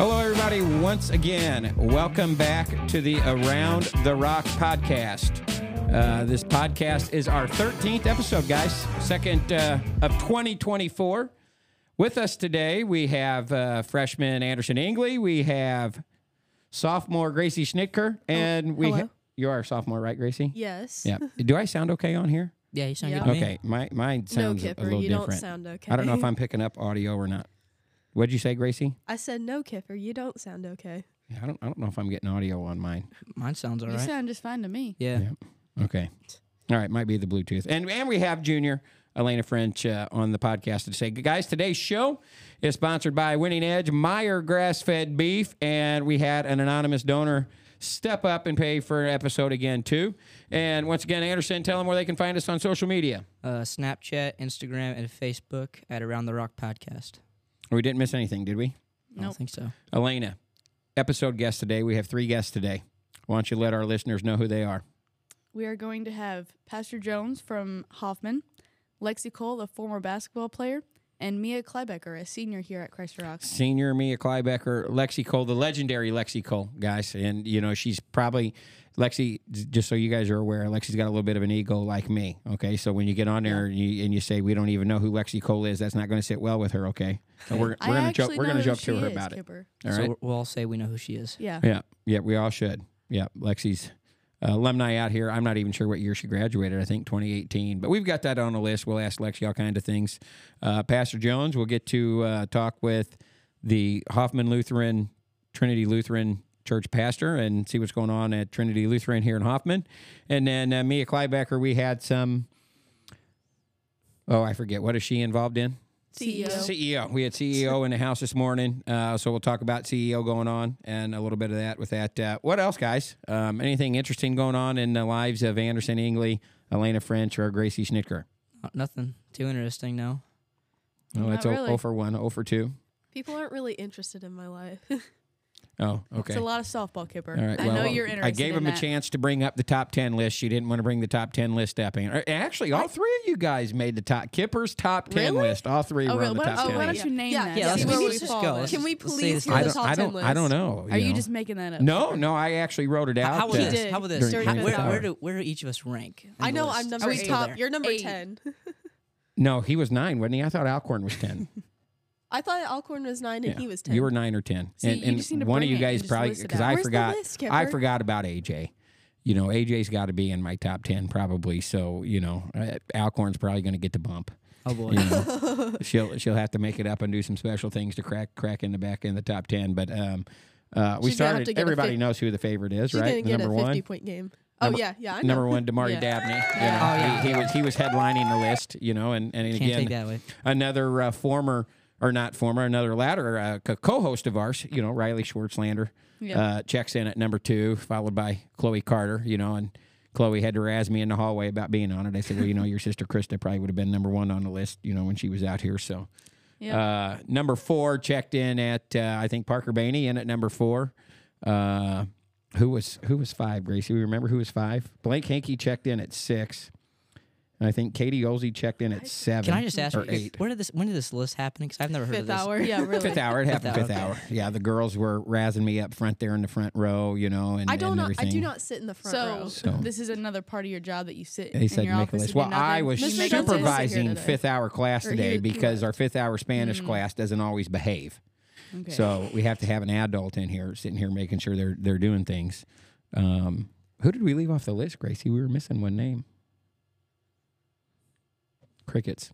Hello, everybody. Once again, welcome back to the Around the Rock podcast. Uh, this podcast is our 13th episode, guys, second uh, of 2024. With us today, we have uh, freshman Anderson Ingley, we have sophomore Gracie Schnittker, and we hello. ha- you are a sophomore, right, Gracie? Yes. Yeah. Do I sound okay on here? Yeah, you sound Yeah. good to me. Okay, my mine No, sounds a Kueper, little you different. don't sound okay. I don't know if I'm picking up audio or not. What'd you say, Gracie? I said no, Kueper. You don't sound okay. Yeah, I don't. I don't know if I'm getting audio on mine. Mine sounds all You right. sound just fine to me. yeah. Yeah. Okay. All right. Might be the Bluetooth. And and we have Junior Elena French uh, on the podcast to say, guys, today's show is sponsored by Winning Edge, Meyer Grass Fed Beef, and we had an anonymous donor step up and pay for an episode again too. And once again, Anderson, tell them where they can find us on social media. Uh, Snapchat, Instagram, and Facebook at Around the Rock Podcast. We didn't miss anything, did we? I don't think so. Elena, episode guest today. We have three guests today. Why don't you let our listeners know who they are? We are going to have Pastor Jones from Hoffman, Lexi Cole, a former basketball player, and Mia Kleiboeker, a senior here at Christ Rocks. Senior Mia Kleiboeker, Lexi Cole, the legendary Lexi Cole, guys. And, you know, she's probably, Lexi, just so you guys are aware, Lexi's got a little bit of an ego like me. Okay. So when you get on there and, you, and you say, we don't even know who Lexi Cole is, that's not going to sit well with her. Okay. So we're, we're going to joke, we're going to joke to her is, about it. Kueper. All so we'll- we'll all say we know who she is. Yeah. Yeah. Yeah. We all should. Yeah. Lexi's uh, alumni out here. I'm not even sure what year she graduated. I think 2018. But we've got that on the list. We'll ask Lexi all kind of things. Uh, Pastor Jones, we'll get to uh, talk with the Hoffman Lutheran, Trinity Lutheran Church pastor and see what's going on at Trinity Lutheran here in Hoffman. And then uh, Mia Kleiboeker, we had some. Oh, I forget. What is she involved in? CEO. CEO. We had CEO in the house this morning, uh, so we'll talk about CEO going on and a little bit of that with that. Uh, what else, guys? Um, anything interesting going on in the lives of Anderson Ingley, Elena French, or Gracie Schnittker? Uh, nothing too interesting, no. Oh, Not that's o- really. 0 for 1, 0 for 2. People aren't really interested in my life. Oh, okay. It's a lot of softball, Kueper. All right. I know you're interested I gave in him a that. chance to bring up the top 10 list. She didn't want to bring the top 10 list up. And actually, all three of you guys made the top. Kueper's top 10 Really? list. All three Oh, were really? on the top don't, 10 oh, why don't you name Yeah, that? yeah, Yeah, let's let's, see where let's we just go. Let's Can we please see this hear I the don't, top I 10 don't, I don't list? know. Are you know. just making that up? No, no, I actually wrote it out. How about uh, did. this? How about this? During- How- where, where do where do each of us rank? I know? I'm number Are Let's we go top. there. You're number 10. No, he was nine, wasn't he? I thought Alcorn was 10. I thought Alcorn was 9 and Yeah. he was 10. You were nine or ten, See, and, you and just need to one of bring you it and guys just probably list it because out. I Where's the forgot. list, I Kueper? forgot about AJ. You know, AJ's got to be in my top ten probably. So you know, uh, Alcorn's probably going to get the bump. Oh boy. You know, she'll she'll have to make it up and do some special things to crack crack in the back in the top ten. But um, uh, we She's gonna have started. get a Everybody fif- knows who the favorite is, She's right? going to get number a 50 one. point game. Oh, Number- yeah. Yeah, I know. Number one, Damari Yeah. Dabney. You know, Oh, yeah. he, he was he was headlining the list. You know, and and Can't again, take that away. another uh, former or not former, another latter uh, co- co-host of ours, you know, Riley Schwartzlander, Yeah. uh, checks in at number two, followed by Chloe Carter, you know, and Chloe had to razz me in the hallway about being on it. I said, well, you know, your sister Krista probably would have been number one on the list, you know, when she was out here. So, Yeah. uh, number four checked in at uh, I think Parker Bainey in at number four. Uh, who was who was five? Gracie, we remember who was five? Blake Hankey checked in at six. And I think Katie Olsey checked in at seven. Can I just ask or you, eight? where did this when did this list happen? Because I've never heard of Fifth this. hour. yeah, really. Fifth hour. It happened hour, fifth okay. hour. Yeah, the girls were razzing me up front there in the front row, you know, and I don't and know. I do not sit in the front So, row. So- this is another part of your job that you sit They in said your make a office list. Well, I was Mr. make Johnson is here supervising fifth hour class Or today he- he because was. our fifth hour Spanish Mm. class doesn't always behave. Okay. So we have to have an adult in here sitting here making sure they're they're doing things. Um, who did we leave off the list, Gracie? We were missing one name. Crickets.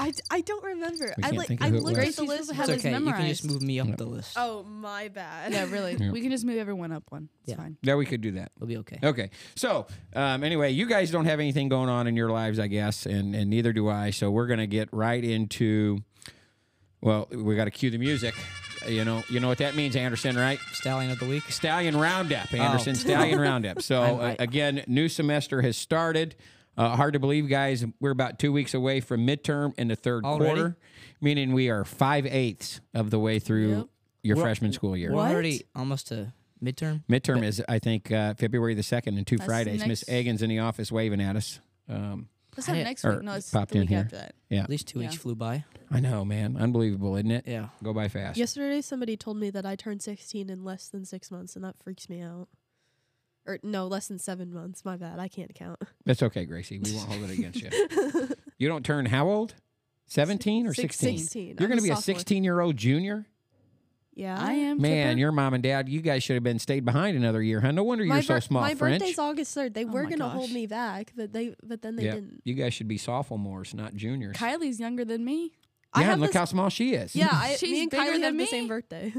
I, I don't remember. We I can't like think of I who it looked was. at the list. supposed to and have It's his okay. You can just move me up Yep. the list. Oh my bad. yeah, really. Yeah. We can just move everyone up one. It's Yeah. fine. Yeah, we could do that. We'll be okay. Okay. So, um, anyway, you guys don't have anything going on in your lives, I guess, and, and neither do I. So, we're going to get right into, well, we got to cue the music. You know, you know what that means, Anderson, right? Stallion of the week. Stallion Roundup, Anderson. Oh. Stallion Roundup. So, I'm uh, again, new semester has started. Uh, hard to believe, guys. We're about two weeks away from midterm in the third Already? quarter, meaning we are five eighths of the way through Yep. your We're- freshman school year. We're What? already almost to midterm. Midterm But- is, I think, uh, February the second and two That's Fridays. Miss next- Egan's in the office waving at us. Um, That's I not next week. No, it's popped the in week here. after that. Yeah, At least two weeks flew by. I know, man. Unbelievable, isn't it? Yeah. Go by fast. Yesterday, somebody told me that I turned 16 in less than six months, and that freaks me out. Or no, less than seven months. My bad. I can't count. That's okay, Gracie. We won't hold it against you. You don't turn how old? 17 or 16? 16. You're going to be a 16 year old junior? Yeah, I am. Man, Kueper. your mom and dad, you guys should have been stayed behind another year, huh? No wonder you're my so bir- small, My French. birthday's August 3rd. They Oh were gonna hold me back, but they but then they Yep. didn't. You guys should be sophomores, not juniors. Kylie's younger than me. I yeah, have and look this- how small she is. Yeah, I, She's me and bigger Kylie than have the me. same birthday.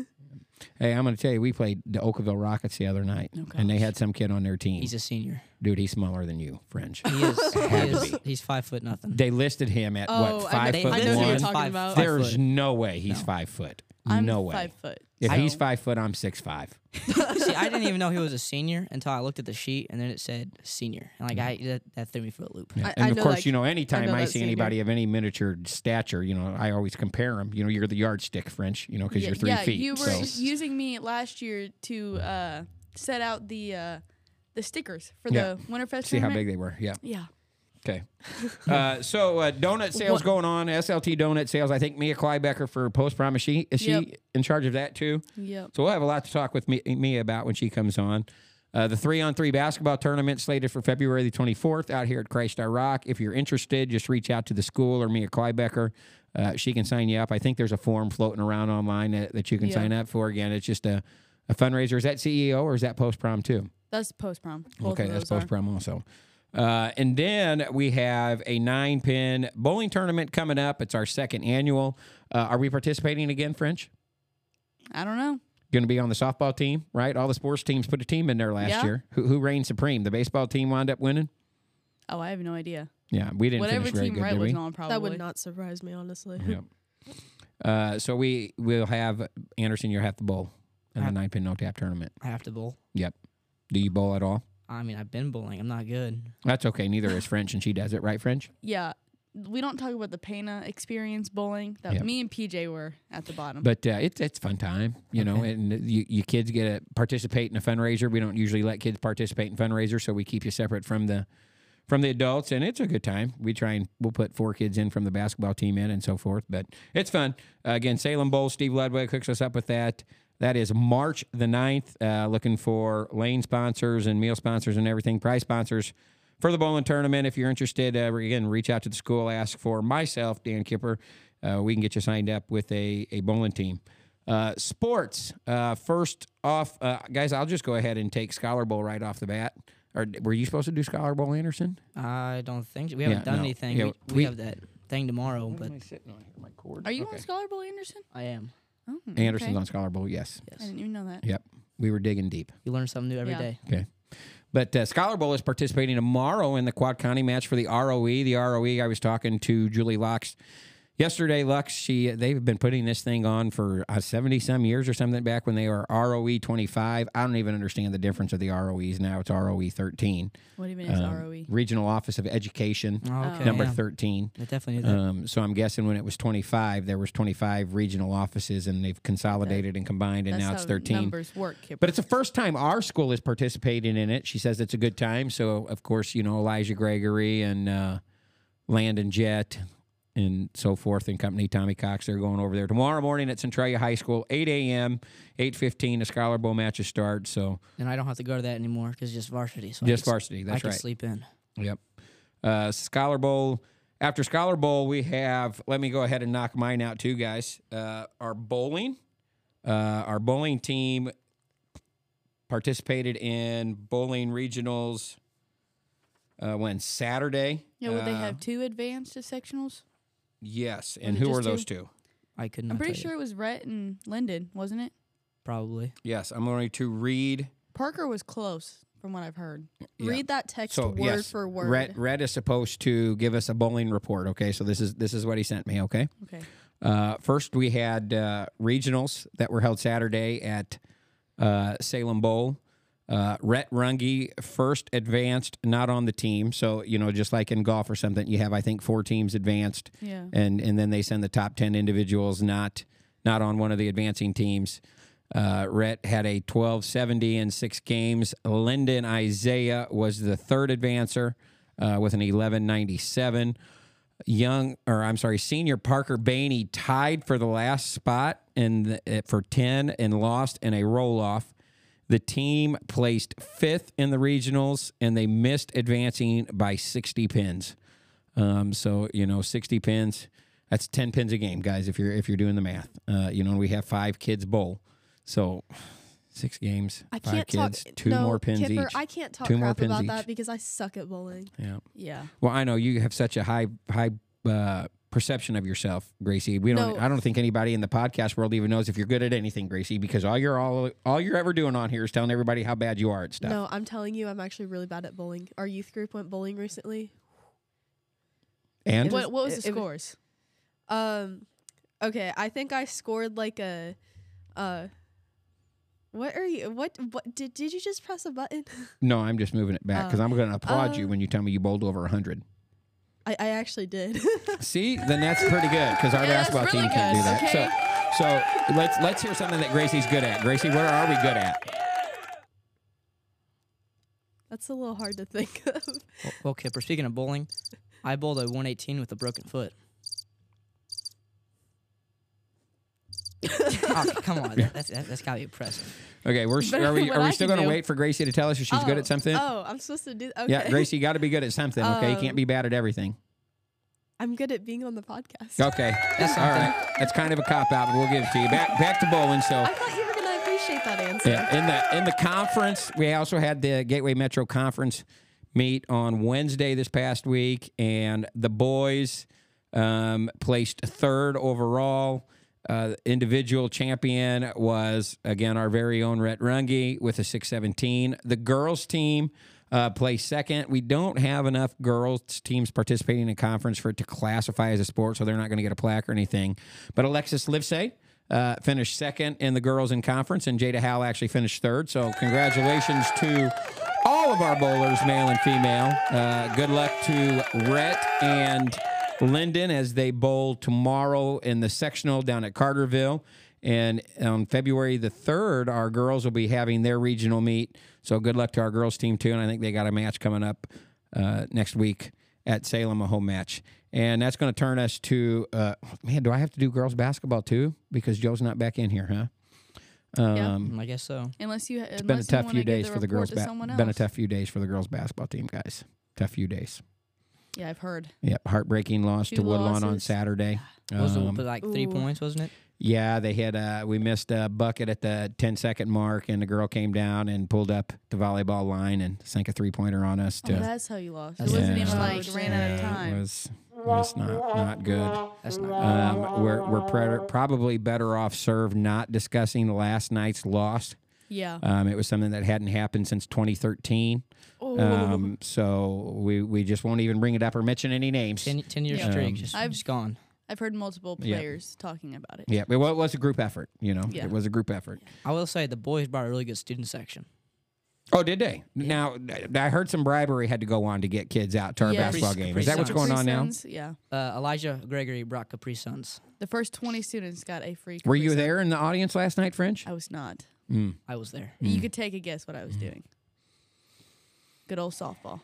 Hey, I'm going to tell you, we played the Okawville Rockets the other night, Oh, and they had some kid on their team. He's a senior. Dude, he's smaller than you, French. He is. he is he's five foot nothing. They listed him at Oh, what five They- foot I know who you're one. talking Five- about. five There's foot. no way he's No. five foot. I'm no way. five foot. If so- he's five foot, I'm six five. See, I didn't even know he was a senior until I looked at the sheet and then it said senior. And like I that, that threw me for a loop. Yeah. I- and I of course, that- you know, anytime know I, see senior. anybody of any miniature stature, you know, I always compare them. You know, you're the yardstick French, you know, because yeah, you're three yeah, feet. you were so. Using me last year to uh, set out the uh, the stickers for Yeah. the Winterfest. See how tournament. big they were. Yeah. Yeah. Okay. Uh, so uh, donut sales What- going on. SLT donut sales. I think Mia Kleiboeker for post prom is she is she in charge of that too? Yep. So we'll have a lot to talk with Mi- Mia about when she comes on. Uh, the three on three basketball tournament slated for February the 24th out here at Christ Our Rock. If you're interested, just reach out to the school or Mia Kleiboeker. Uh, she can sign you up. I think there's a form floating around online that, that you can Yeah. sign up for. Again, it's just a, a fundraiser. Is that CEO or is that post prom too? That's post prom. okay, that's post prom also. Uh, and then we have a nine pin bowling tournament coming up. It's our second annual. Uh, are we participating again, French? I don't know. Going to be on the softball team, right? All the sports teams put a team in there last Yeah. year. Who, who reigned supreme? The baseball team wound up winning. Oh, I have no idea. Yeah, we didn't Whatever team good, Red was we? on, probably. that would not surprise me, honestly. Yep. Uh, so we will have Anderson. You're half the bowl in the nine pin no tap tournament. I have to bowl. Yep. Do you bowl at all? I mean, I've been bowling. I'm not good. That's okay. Neither is French, and she does it right, French. Yeah. We don't talk about the Pana experience bowling that Yep. me and PJ were at the bottom. But uh, it's it's fun time, you know, and you, you kids get to participate in a fundraiser. We don't usually let kids participate in fundraisers, so we keep you separate from the from the adults, and it's a good time. We try and we'll put four kids in from the basketball team in and so forth, but it's fun. Uh, again, Salem Bowl, Steve Ludwig hooks us up with that. That is March the 9th. Uh, looking for lane sponsors and meal sponsors and everything, prize sponsors for the bowling tournament. If you're interested, uh, again, reach out to the school, ask for myself, Dan Kueper. Uh, we can get you signed up with a, a bowling team. Uh, sports. Uh, first off, uh, guys, I'll just go ahead and take Scholar Bowl right off the bat. Or were you supposed to do Scholar Bowl, Anderson? I don't think so. we haven't Yeah, done no. anything. Yeah, we, we, we- have that thing tomorrow, What but am I sitting on here? My cord. Are you Okay. on Scholar Bowl, Anderson? I am. Oh, Anderson's okay. on Scholar Bowl. Yes, I didn't even know that. Yep. we were digging deep. You learn something new every Yeah. day. Okay. But uh, Scholar Bowl is participating tomorrow in the Quad County match for the ROE. The ROE, I was talking to Julie Lux yesterday. Lux, she they've been putting this thing on for seventy some years or something. Back when they were ROE twenty five, I don't even understand the difference of the ROEs now. It's ROE thirteen, What even is Um, ROE? Regional Office of Education, Oh, okay. number yeah. thirteen. I definitely knew that. Um, so I'm guessing when it was 25, there was 25 regional offices, and they've consolidated and combined, and now it's 13. Numbers work, Kueper. But it's the first time our school is participating in it. She says it's a good time. So, of course, you know, Elijah Gregory and uh, Landon Jett and so forth and company, Tommy Cox, they're going over there tomorrow morning at Centralia High School, 8 a.m., 8.15, the Scholar Bowl matches start. So and I don't have to go to that anymore because just varsity. So just I can, s- varsity. I That's can right. sleep in. Yep. Uh, Scholar Bowl. After Scholar Bowl, we have. Let me go ahead and knock mine out too, guys. Uh, our bowling, uh, our bowling team participated in bowling regionals. Uh, when Saturday. yeah, would they Uh, have two advanced to sectionals? Yes, and it who just were those two? two? I could not. I'm pretty tell sure You. it was Rhett and Linden, wasn't it? Probably. Yes, I'm going to read. Parker was close, from what I've heard. Yeah. Read that text So word yes, for word. Red, Red is supposed to give us a bowling report. Okay, so this is this is what he sent me. Okay. Okay. Uh, first, we had uh, regionals that were held Saturday at uh, Salem Bowl. Uh, Rhett Runge first advanced, not on the team. So you know, just like in golf or something, you have I think four teams advanced, Yeah. and and then they send the top ten individuals not not on one of the advancing teams. Uh, Rhett had a 1270 in six games. Lyndon Isaiah was the third advancer. uh, with an 1197. Young, or I'm sorry, senior Parker Bainey tied for the last spot in the, uh, for 10 and lost in a roll off. The team placed fifth in the regionals and they missed advancing by 60 pins. Um, so you know, 60 pins. That's 10 pins a game, guys. If you're if you're doing the math, uh, you know, we have five kids bowl, so six games, I five can't kids, talk. two no, more pins Kueper, each. I can't talk Two more pins about each. that because I suck at bowling. yeah. Yeah. Well, I know you have such a high high uh, perception of yourself, Gracie. We don't. No. I don't think anybody in the podcast world even knows if you're good at anything, Gracie, because all you're all all you're ever doing on here is telling everybody how bad you are at stuff. No, I'm telling you, I'm actually really bad at bowling. Our youth group went bowling recently. And What what was the it was- scores? Um, okay, I think I scored like a, uh, what are you? What what did did you just press a button? no, I'm just moving it back because. I'm going to applaud you Uh, when you tell me you bowled over hundred. I, I actually did. See, then that's pretty good because our Yeah, that's basketball really team can't do good, that. So, so let's let's hear something that Gracie's good at. Gracie, what are we good at? That's a little hard to think of. Well, well, Kueper, speaking of bowling, I bowled a 118 with a broken foot. oh, come on. That, that's, that, that's got to be impressive. Okay, we're are we are we still going to wait for Gracie to tell us if she's good Oh, at something? Oh, I'm supposed to do. Okay. Yeah, Gracie, you got to be good at something. Okay, you can't Um, be bad at everything. I'm good at being on the podcast. Okay, That's all right. That's kind of a cop out, but we'll give it to you. Back back to bowling. So. I thought you were gonna appreciate that answer. Yeah, in the in the conference, we also had the Gateway Metro Conference meet on Wednesday this past week, and the boys um, placed third overall. Uh, individual champion was again our very own Rhett Runge with a 617. The girls team uh, placed second. We don't have enough girls teams participating in conference for it to classify as a sport, so they're not going to get a plaque or anything. But Alexis Livesay uh, finished second in the girls in conference, and Jada Howell actually finished third. So congratulations to all of our bowlers, male and female. Uh, good luck to Rhett and Lyndon as they bowl tomorrow in the sectional down at Carterville. And on February the 3rd, our girls will be having their regional meet. So good luck to our girls team, too. And I think they got a match coming up uh, next week at Salem, a home match. And that's going to turn us to, uh, man, do I have to do girls basketball, too? Because Joe's not back in here, huh? Yeah. Um, Mm, I guess so. Unless you It's been a tough few days for the girls. To Ba- been a tough few days for the girls basketball team, guys. Tough few days. Yeah, I've heard. Yep, heartbreaking loss to Two Woodlawn on losses. Saturday. was it Um, like three Ooh. points, wasn't it? yeah, they had uh, we missed a bucket at the 10 second mark, and the girl came down and pulled up the volleyball line and sank a three pointer on us. Oh, that's how you lost. That's it wasn't even like ran out of time. It was, it was not not good. That's not. Um, we're we're pre- probably better off served not discussing last night's loss. Yeah. Um, it was something that hadn't happened since 2013. Oh, Um, so we we just won't even bring it up or mention any names. 10, 10 year Yeah. streak, Um, just, I've- just gone. I've heard multiple Yeah. players talking about it. Yeah, it wa- it was a group effort. You know, Yeah. it was a group effort. I will say the boys brought a really good student section. Oh, did they? Now I heard some bribery had to go on to get kids out to our Yeah. basketball Capri- game. Capri Is that what's Suns. going on now? Suns, Yeah. Uh, Elijah Gregory brought Capri Suns. The first 20 students got a free. Were you Sun. there in the audience last night, French? I was not. Mm. I was there. You could take a guess what I was doing. Good old softball.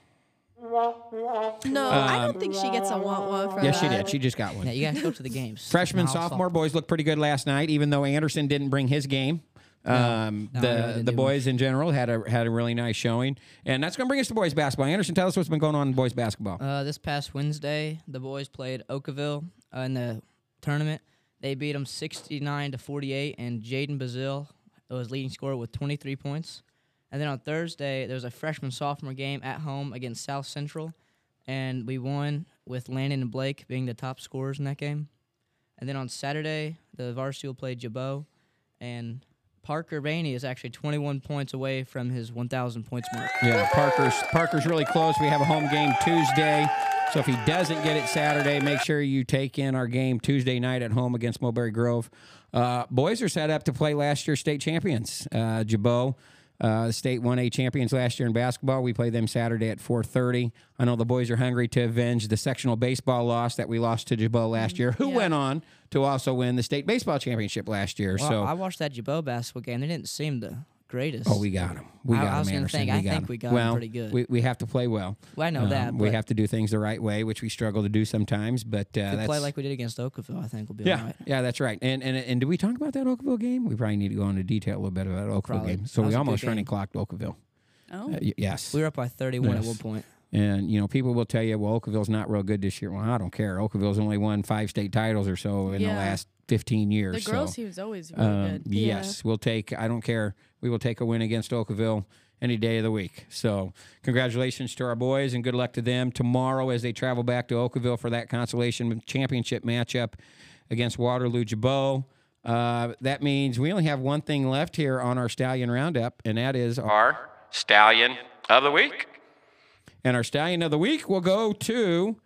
no, I don't think she gets a want one for Yes, she did. She just got one. Yeah, you guys go to the games. Freshman, No, sophomore softball. boys looked pretty good last night, even though Anderson didn't bring his game. Um, No, the really the do boys in general had a had a really nice showing, and that's going to bring us to boys basketball. Anderson, tell us what's been going on in boys basketball. Uh, this past Wednesday, the boys played Okawville uh, in the tournament. They beat them 69 to 48, and Jaden Bazil was leading scorer with 23 points. And then on Thursday, there was a freshman sophomore game at home against South Central, and we won with Landon and Blake being the top scorers in that game. And then on Saturday, the varsity will play Gibault, and Parker Rainey is actually 21 points away from his 1,000 points mark. Yeah, Parker's Parker's really close. We have a home game Tuesday. So if he doesn't get it Saturday, make sure you take in our game Tuesday night at home against Mulberry Grove. Uh, boys are set up to play last year's state champions. Uh, Gibault, uh, state 1A champions last year in basketball. We play them Saturday at 4:30. I know the boys are hungry to avenge the sectional baseball loss that we lost to Gibault last year, who Yeah. went on to also win the state baseball championship last year. Well, so I watched that Gibault basketball game. They didn't seem the greatest. Oh, we got him. We I- got I was gonna Anderson. think- I think him. we got him pretty good. We, we have to play well. Well, I know that, Um, we have to do things the right way, which we struggle to do sometimes. But uh, play like we did against Okawville, I think we'll be yeah, all right. yeah, that's right. And and and did we talk about that Okawville game? We probably need to go into detail a little bit about Okawville Probably. game. So we almost running clocked Okawville. Oh, Uh, yes. We were up by 31 at one point. And you know, people will tell you, "Well, Okawville's not real good this year." Well, I don't care. Okawville's only won five state titles or so in the last fifteen years. the girls so, team is always really um, good. yes, we'll take. I don't care. We will take a win against Okawville any day of the week. So, congratulations to our boys and good luck to them tomorrow as they travel back to Okawville for that consolation championship matchup against Waterloo Gibault. Uh, that means we only have one thing left here on our Stallion Roundup, and that is our Stallion of the Week. And our stallion of the week will go to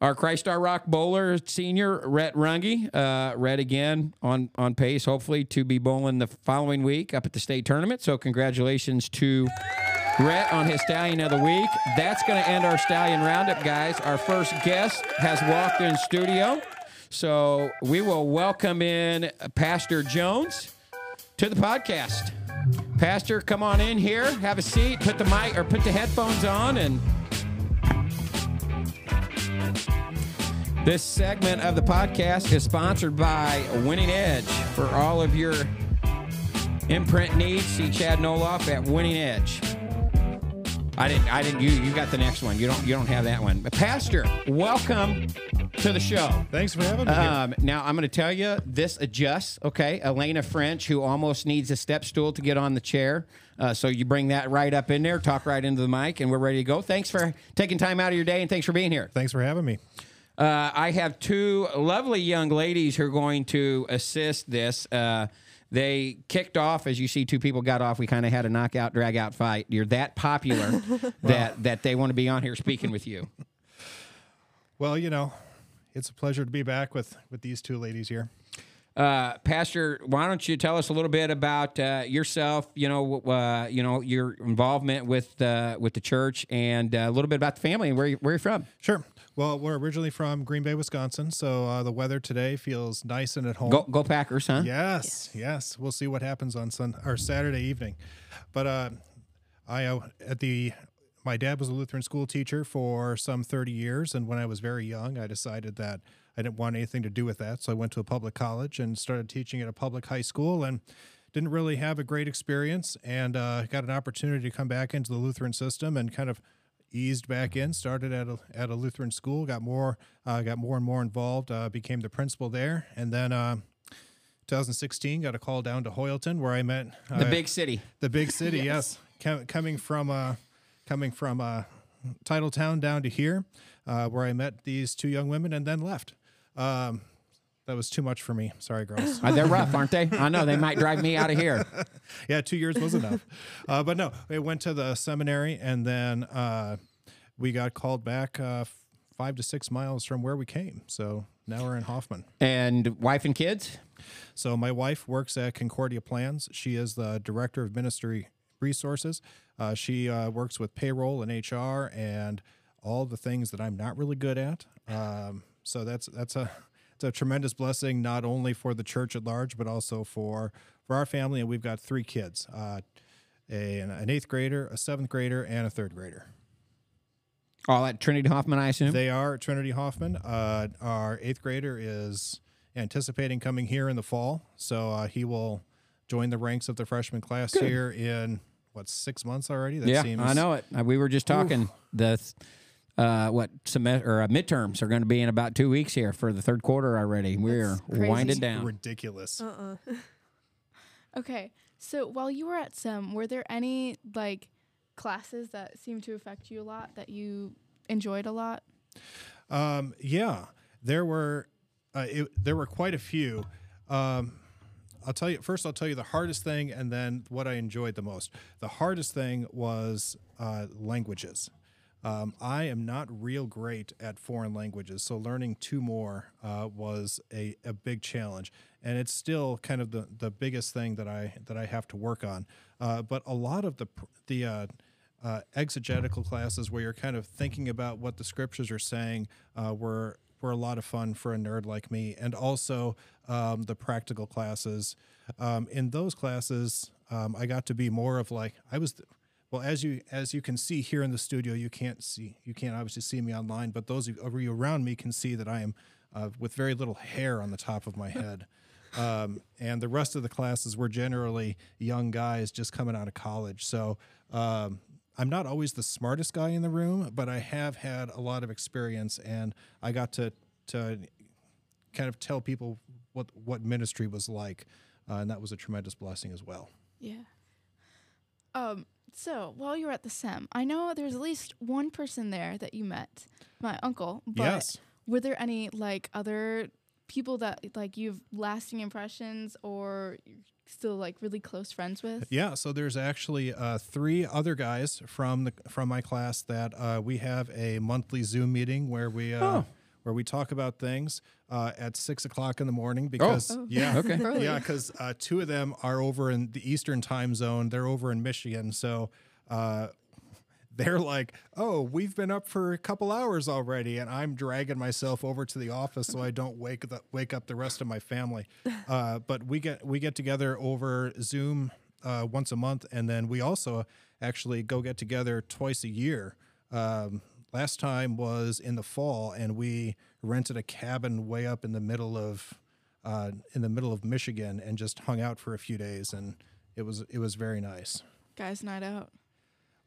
our Christ Our Rock bowler senior, Rhett Runge. Uh, Rhett again on, on pace, hopefully, to be bowling the following week up at the state tournament. So, congratulations to Rhett on his stallion of the week. That's going to end our stallion roundup, guys. Our first guest has walked in studio. So, we will welcome in Pastor Jones to the podcast. Pastor, come on in here, have a seat, put the mic or put the headphones on, and this segment of the podcast is sponsored by Winning Edge. For all of your imprint needs, see Chad Noloff at Winning Edge. I didn't. I didn't. You. You got the next one. You don't. You don't have that one. But Pastor, welcome to the show. Thanks for having me. Um, now I'm going to tell you this adjusts. Okay, Elena French, who almost needs a step stool to get on the chair. Uh, so you bring that right up in there, talk right into the mic, and we're ready to go. Thanks for taking time out of your day, and thanks for being here. Thanks for having me. Uh, I have two lovely young ladies who are going to assist this. Uh, they kicked off, as you see, two people got off. We kind of had a knockout, drag out fight. You're that popular that that they want to be on here speaking with you. Well, you know, it's a pleasure to be back with with these two ladies here. Uh, Pastor, why don't you tell us a little bit about uh, yourself? You know, uh, you know your involvement with uh, with the church, and uh, a little bit about the family and where you, where you're from. Sure. Well, we're originally from Green Bay, Wisconsin, so uh, the weather today feels nice and at home. Go Go Packers, huh? Yes, yes. We'll see what happens on Sun or Saturday evening. But uh, I uh, at the my dad was a Lutheran school teacher for some 30 years, and when I was very young, I decided that I didn't want anything to do with that, so I went to a public college and started teaching at a public high school, and didn't really have a great experience, and uh, got an opportunity to come back into the Lutheran system and kind of eased back in. Started at a at a Lutheran school, got more uh, got more and more involved, uh, became the principal there, and then. Uh, 2016, got a call down to Hoyleton where I met uh, The big city. the big city. yes, Com- coming from uh, coming from uh, Titletown down to here, uh, where I met these two young women and then left. Um, that was too much for me. Sorry, girls. Uh, they're rough, aren't they? I know they might drive me out of here. yeah, two years was enough. Uh, but no, I went to the seminary and then uh, we got called back uh, five to six miles from where we came. So now we're in Hoffman. And wife and kids. So my wife works at Concordia Plans. She is the director of ministry resources. Uh, she uh, works with payroll and HR and all the things that I'm not really good at. Um, so that's that's a it's a tremendous blessing not only for the church at large but also for for our family. And we've got three kids: uh, a, an eighth grader, a seventh grader, and a third grader. All at Trinity Hoffman, I assume. They are at Trinity Hoffman. Uh, our eighth grader is anticipating coming here in the fall, so uh, he will join the ranks of the freshman class here in what six months already. That yeah, seems I know it. Uh, we were just talking the uh, what semester or uh, midterms are going to be in about two weeks here for the third quarter already. We're crazy. winding down. ridiculous. Uh-uh. Okay, so while you were at SEM, were there any like classes that seemed to affect you a lot that you enjoyed a lot? Um, yeah, there were uh, it, there were quite a few. Um, I'll tell you first. I'll tell you the hardest thing, and then what I enjoyed the most. The hardest thing was uh, languages. Um, I am not real great at foreign languages, so learning two more uh, was a, a big challenge, and it's still kind of the, the biggest thing that I that I have to work on. Uh, but a lot of the the uh, uh, exegetical classes where you're kind of thinking about what the scriptures are saying uh, were were a lot of fun for a nerd like me, and also um, the practical classes. Um, in those classes, um, I got to be more of like I was. The, well, as you as you can see here in the studio, you can't see you can't obviously see me online, but those of you around me can see that I am uh, with very little hair on the top of my head. Um, and the rest of the classes were generally young guys just coming out of college. So um, I'm not always the smartest guy in the room, but I have had a lot of experience, and I got to to kind of tell people what what ministry was like, uh, and that was a tremendous blessing as well. Yeah. Um. So while you were at the SEM, I know there's at least one person there that you met, my uncle. But yes. Were there any like other people that like you've lasting impressions or you're still like really close friends with? Yeah, so there's actually uh, three other guys from the from my class that uh, we have a monthly Zoom meeting where we uh, Oh. Where we talk about things uh, at six o'clock in the morning because Oh. yeah, Okay. Yeah, because uh, two of them are over in the Eastern time zone. They're over in Michigan, so. Uh, they're like, "Oh, we've been up for a couple hours already," and I'm dragging myself over to the office so I don't wake the, wake up the rest of my family. Uh, but we get we get together over Zoom uh, once a month, and then we also actually go get together twice a year. Um, last time was in the fall, and we rented a cabin way up in the middle of uh, in the middle of Michigan and just hung out for a few days, and it was it was very nice. Guys' night out.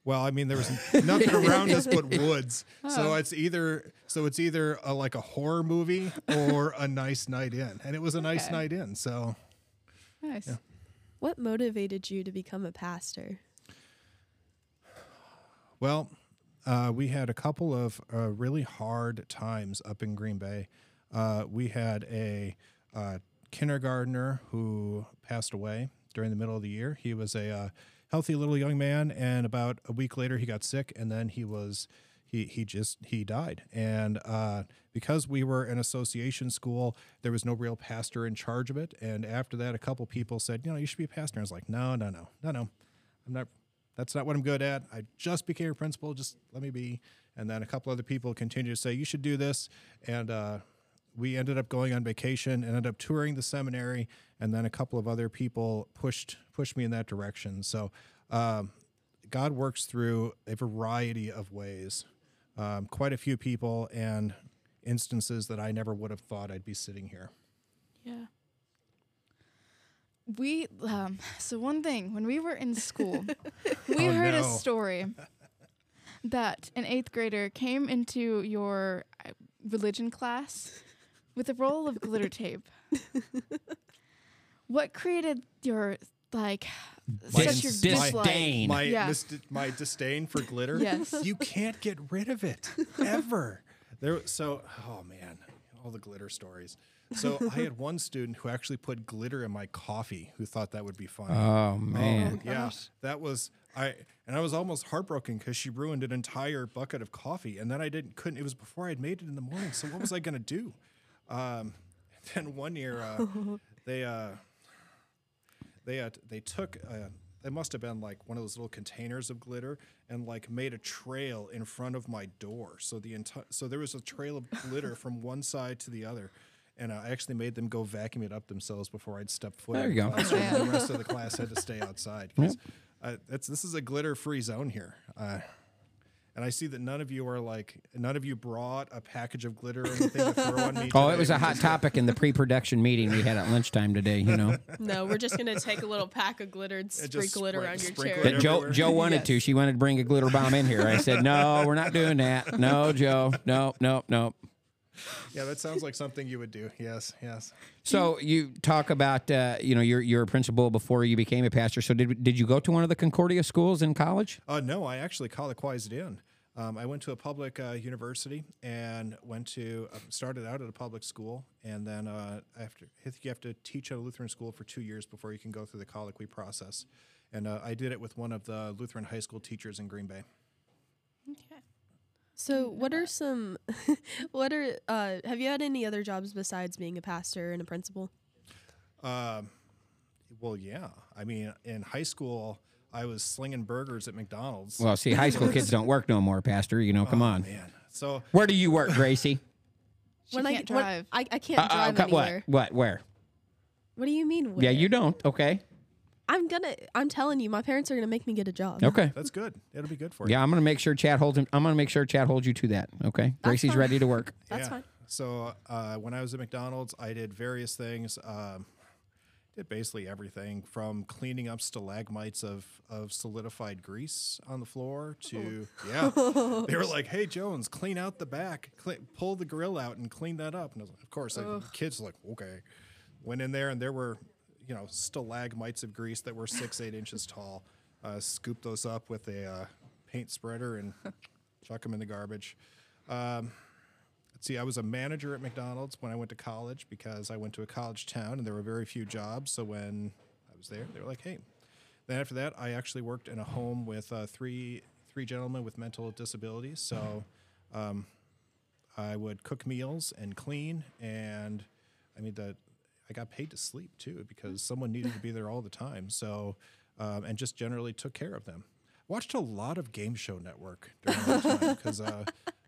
Well, I mean, there was nothing around us but woods, Oh. so it's either so it's either a, like a horror movie or a nice night in, and it was a nice night in. So Nice. What motivated you to become a pastor? Well, uh, we had a couple of uh, really hard times up in Green Bay. Uh, we had a uh, kindergartner who passed away during the middle of the year. He was a uh, healthy little young man, and about a week later, he got sick, and then he was he he just he died. And uh, because we were an association school, there was no real pastor in charge of it. And after that, a couple people said, you know, you should be a pastor. I was like, no, no, no, no, no. I'm not. That's not what I'm good at. I just became a principal. Just let me be. And then a couple other people continued to say you should do this. And uh, we ended up going on vacation, and ended up touring the seminary, and then a couple of other people pushed pushed me in that direction. So um, God works through a variety of ways. Um, quite a few people and instances that I never would have thought I'd be sitting here. Yeah. We um so one thing when we were in school, we Oh, heard a story that an 8th grader came into your uh, religion class with a roll of glitter tape. what created your like My such your ins- dislike? disdain. My Yeah. mis- my disdain for glitter. Yes. you can't get rid of it ever. There. So, oh man, all the glitter stories. So I had one student who actually put glitter in my coffee, who thought that would be fun. Oh man. yeah, that was I, and I was almost heartbroken because she ruined an entire bucket of coffee, and then I didn't couldn't. It was before I had made it in the morning, so what was I gonna do? Um, then one year, uh, they uh, they uh, they took uh, it must have been like one of those little containers of glitter and like made a trail in front of my door. So the entire so there was a trail of glitter from one side to the other. And I actually made them go vacuum it up themselves before I'd step foot There you the go. classroom. the rest of the class had to stay outside. 'cause, uh, that's this is a glitter-free zone here. Uh, and I see that none of you are like none of you brought a package of glitter or anything to throw on me. Oh, it was a hot topic in the pre-production meeting we had at lunchtime today. You know No, we're just gonna take a little pack of glitter and just sprinkle it spray- around your chair. it that Joe. Joe wanted to. She wanted to bring a glitter bomb in here. I said no, we're not doing that. No, Joe. No, no, no. Yeah, that sounds like something you would do. Yes, yes. So you talk about uh, you know you're you're a principal before you became a pastor. So did did you go to one of the Concordia schools in college? Uh, no, I actually colloquized in. Um, I went to a public uh, university and went to uh, started out at a public school, and then uh, after I think you have to teach at a Lutheran school for two years before you can go through the colloquy process. And uh, I did it with one of the Lutheran high school teachers in Green Bay. So, what are some? what are? Uh, have you had any other jobs besides being a pastor and a principal? Um, well, yeah. I mean, in high school, I was slinging burgers at McDonald's. Well, see, high school kids don't work no more, Pastor. You know, come on. man. So Where do you work, Gracie? She when can't I when- drive. I, I can't Uh, uh, drive okay, what? anywhere. What? Where? What do you mean? Where? Yeah, you don't. Okay. I'm gonna. I'm telling you, my parents are gonna make me get a job. Okay. That's good. It'll be good for you. Yeah, I'm gonna make sure Chad holds him. I'm gonna make sure Chad holds you to that. Okay. Gracie's fine. ready to work. That's Yeah. fine. So uh, when I was at McDonald's, I did various things. Um, did basically everything from cleaning up stalagmites of, of solidified grease on the floor to yeah. they were like, "Hey Jones, clean out the back, cle pull the grill out and clean that up." And I was like, of course, like, the kids were like, okay. Went in there and there were you know stalagmites of grease that were six eight inches tall. Uh, scoop those up with a uh, paint spreader and chuck them in the garbage. Um, Let's see, I was a manager at McDonald's when I went to college because I went to a college town and there were very few jobs. So when I was there, they were like, "Hey." Then after that, I actually worked in a home with uh, three three gentlemen with mental disabilities. So um, I would cook meals and clean, and I mean the I got paid to sleep too because someone needed to be there all the time. So um, and just generally took care of them. Watched a lot of Game Show Network during that time because. Uh,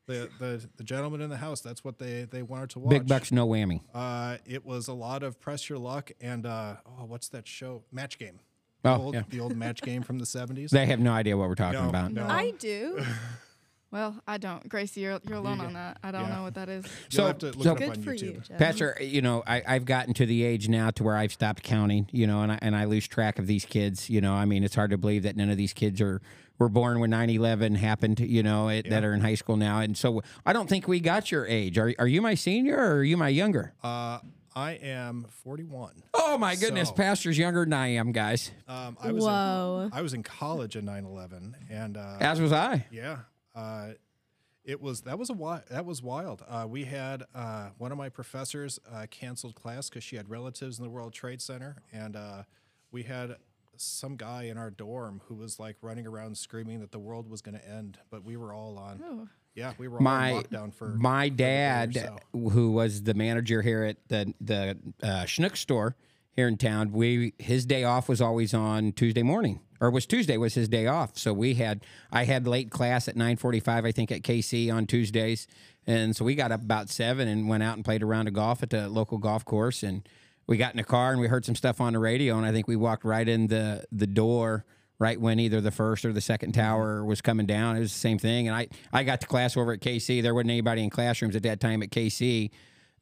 the, the, the gentleman in the house, that's what they, they wanted to watch. Big bucks, no whammy. Uh, it was a lot of press your luck and uh, oh, what's that show? Match game. The Oh, old, yeah. the old match game from the seventies. They have no idea what we're talking No, about. no. I do. Well, I don't. Gracie, you're, you're alone Yeah. on that. I don't Yeah. know what that is. You'll So- have to look so- it up Good on for YouTube. you, Jeff. Pastor, you know, I, I've gotten to the age now to where I've stopped counting, you know, and I, and I lose track of these kids. You know, I mean, it's hard to believe that none of these kids are were born when 9-11 happened, you know, it, that are in high school now. And so I don't think we got your age. Are, are you my senior or are you my younger? Uh, I am 41. Oh, my goodness. So- Pastor's younger than I am, guys. Um, I was Whoa. In, I was in college in 9/11, and uh, As was I. yeah, uh, it was that was a wi- that was wild. Uh, we had uh, one of my professors uh, canceled class because she had relatives in the World Trade Center, and uh, we had some guy in our dorm who was like running around screaming that the world was going to end, but we were all on. Yeah, we were all my on lockdown for my for the day or dad, so. who was the manager here at the the uh, Schnuck store here in town, we his day off was always on Tuesday morning, or was Tuesday was his day off. So we had I had late class at nine forty five, I think, at KC on Tuesdays, and so we got up about seven and went out and played a round of golf at the local golf course and. We got in a car and we heard some stuff on the radio, and I think we walked right in the the door right when either the first or the second mm-hmm. tower was coming down. It was the same thing. And I, I got to class over at KC. There wasn't anybody in classrooms at that time at KC.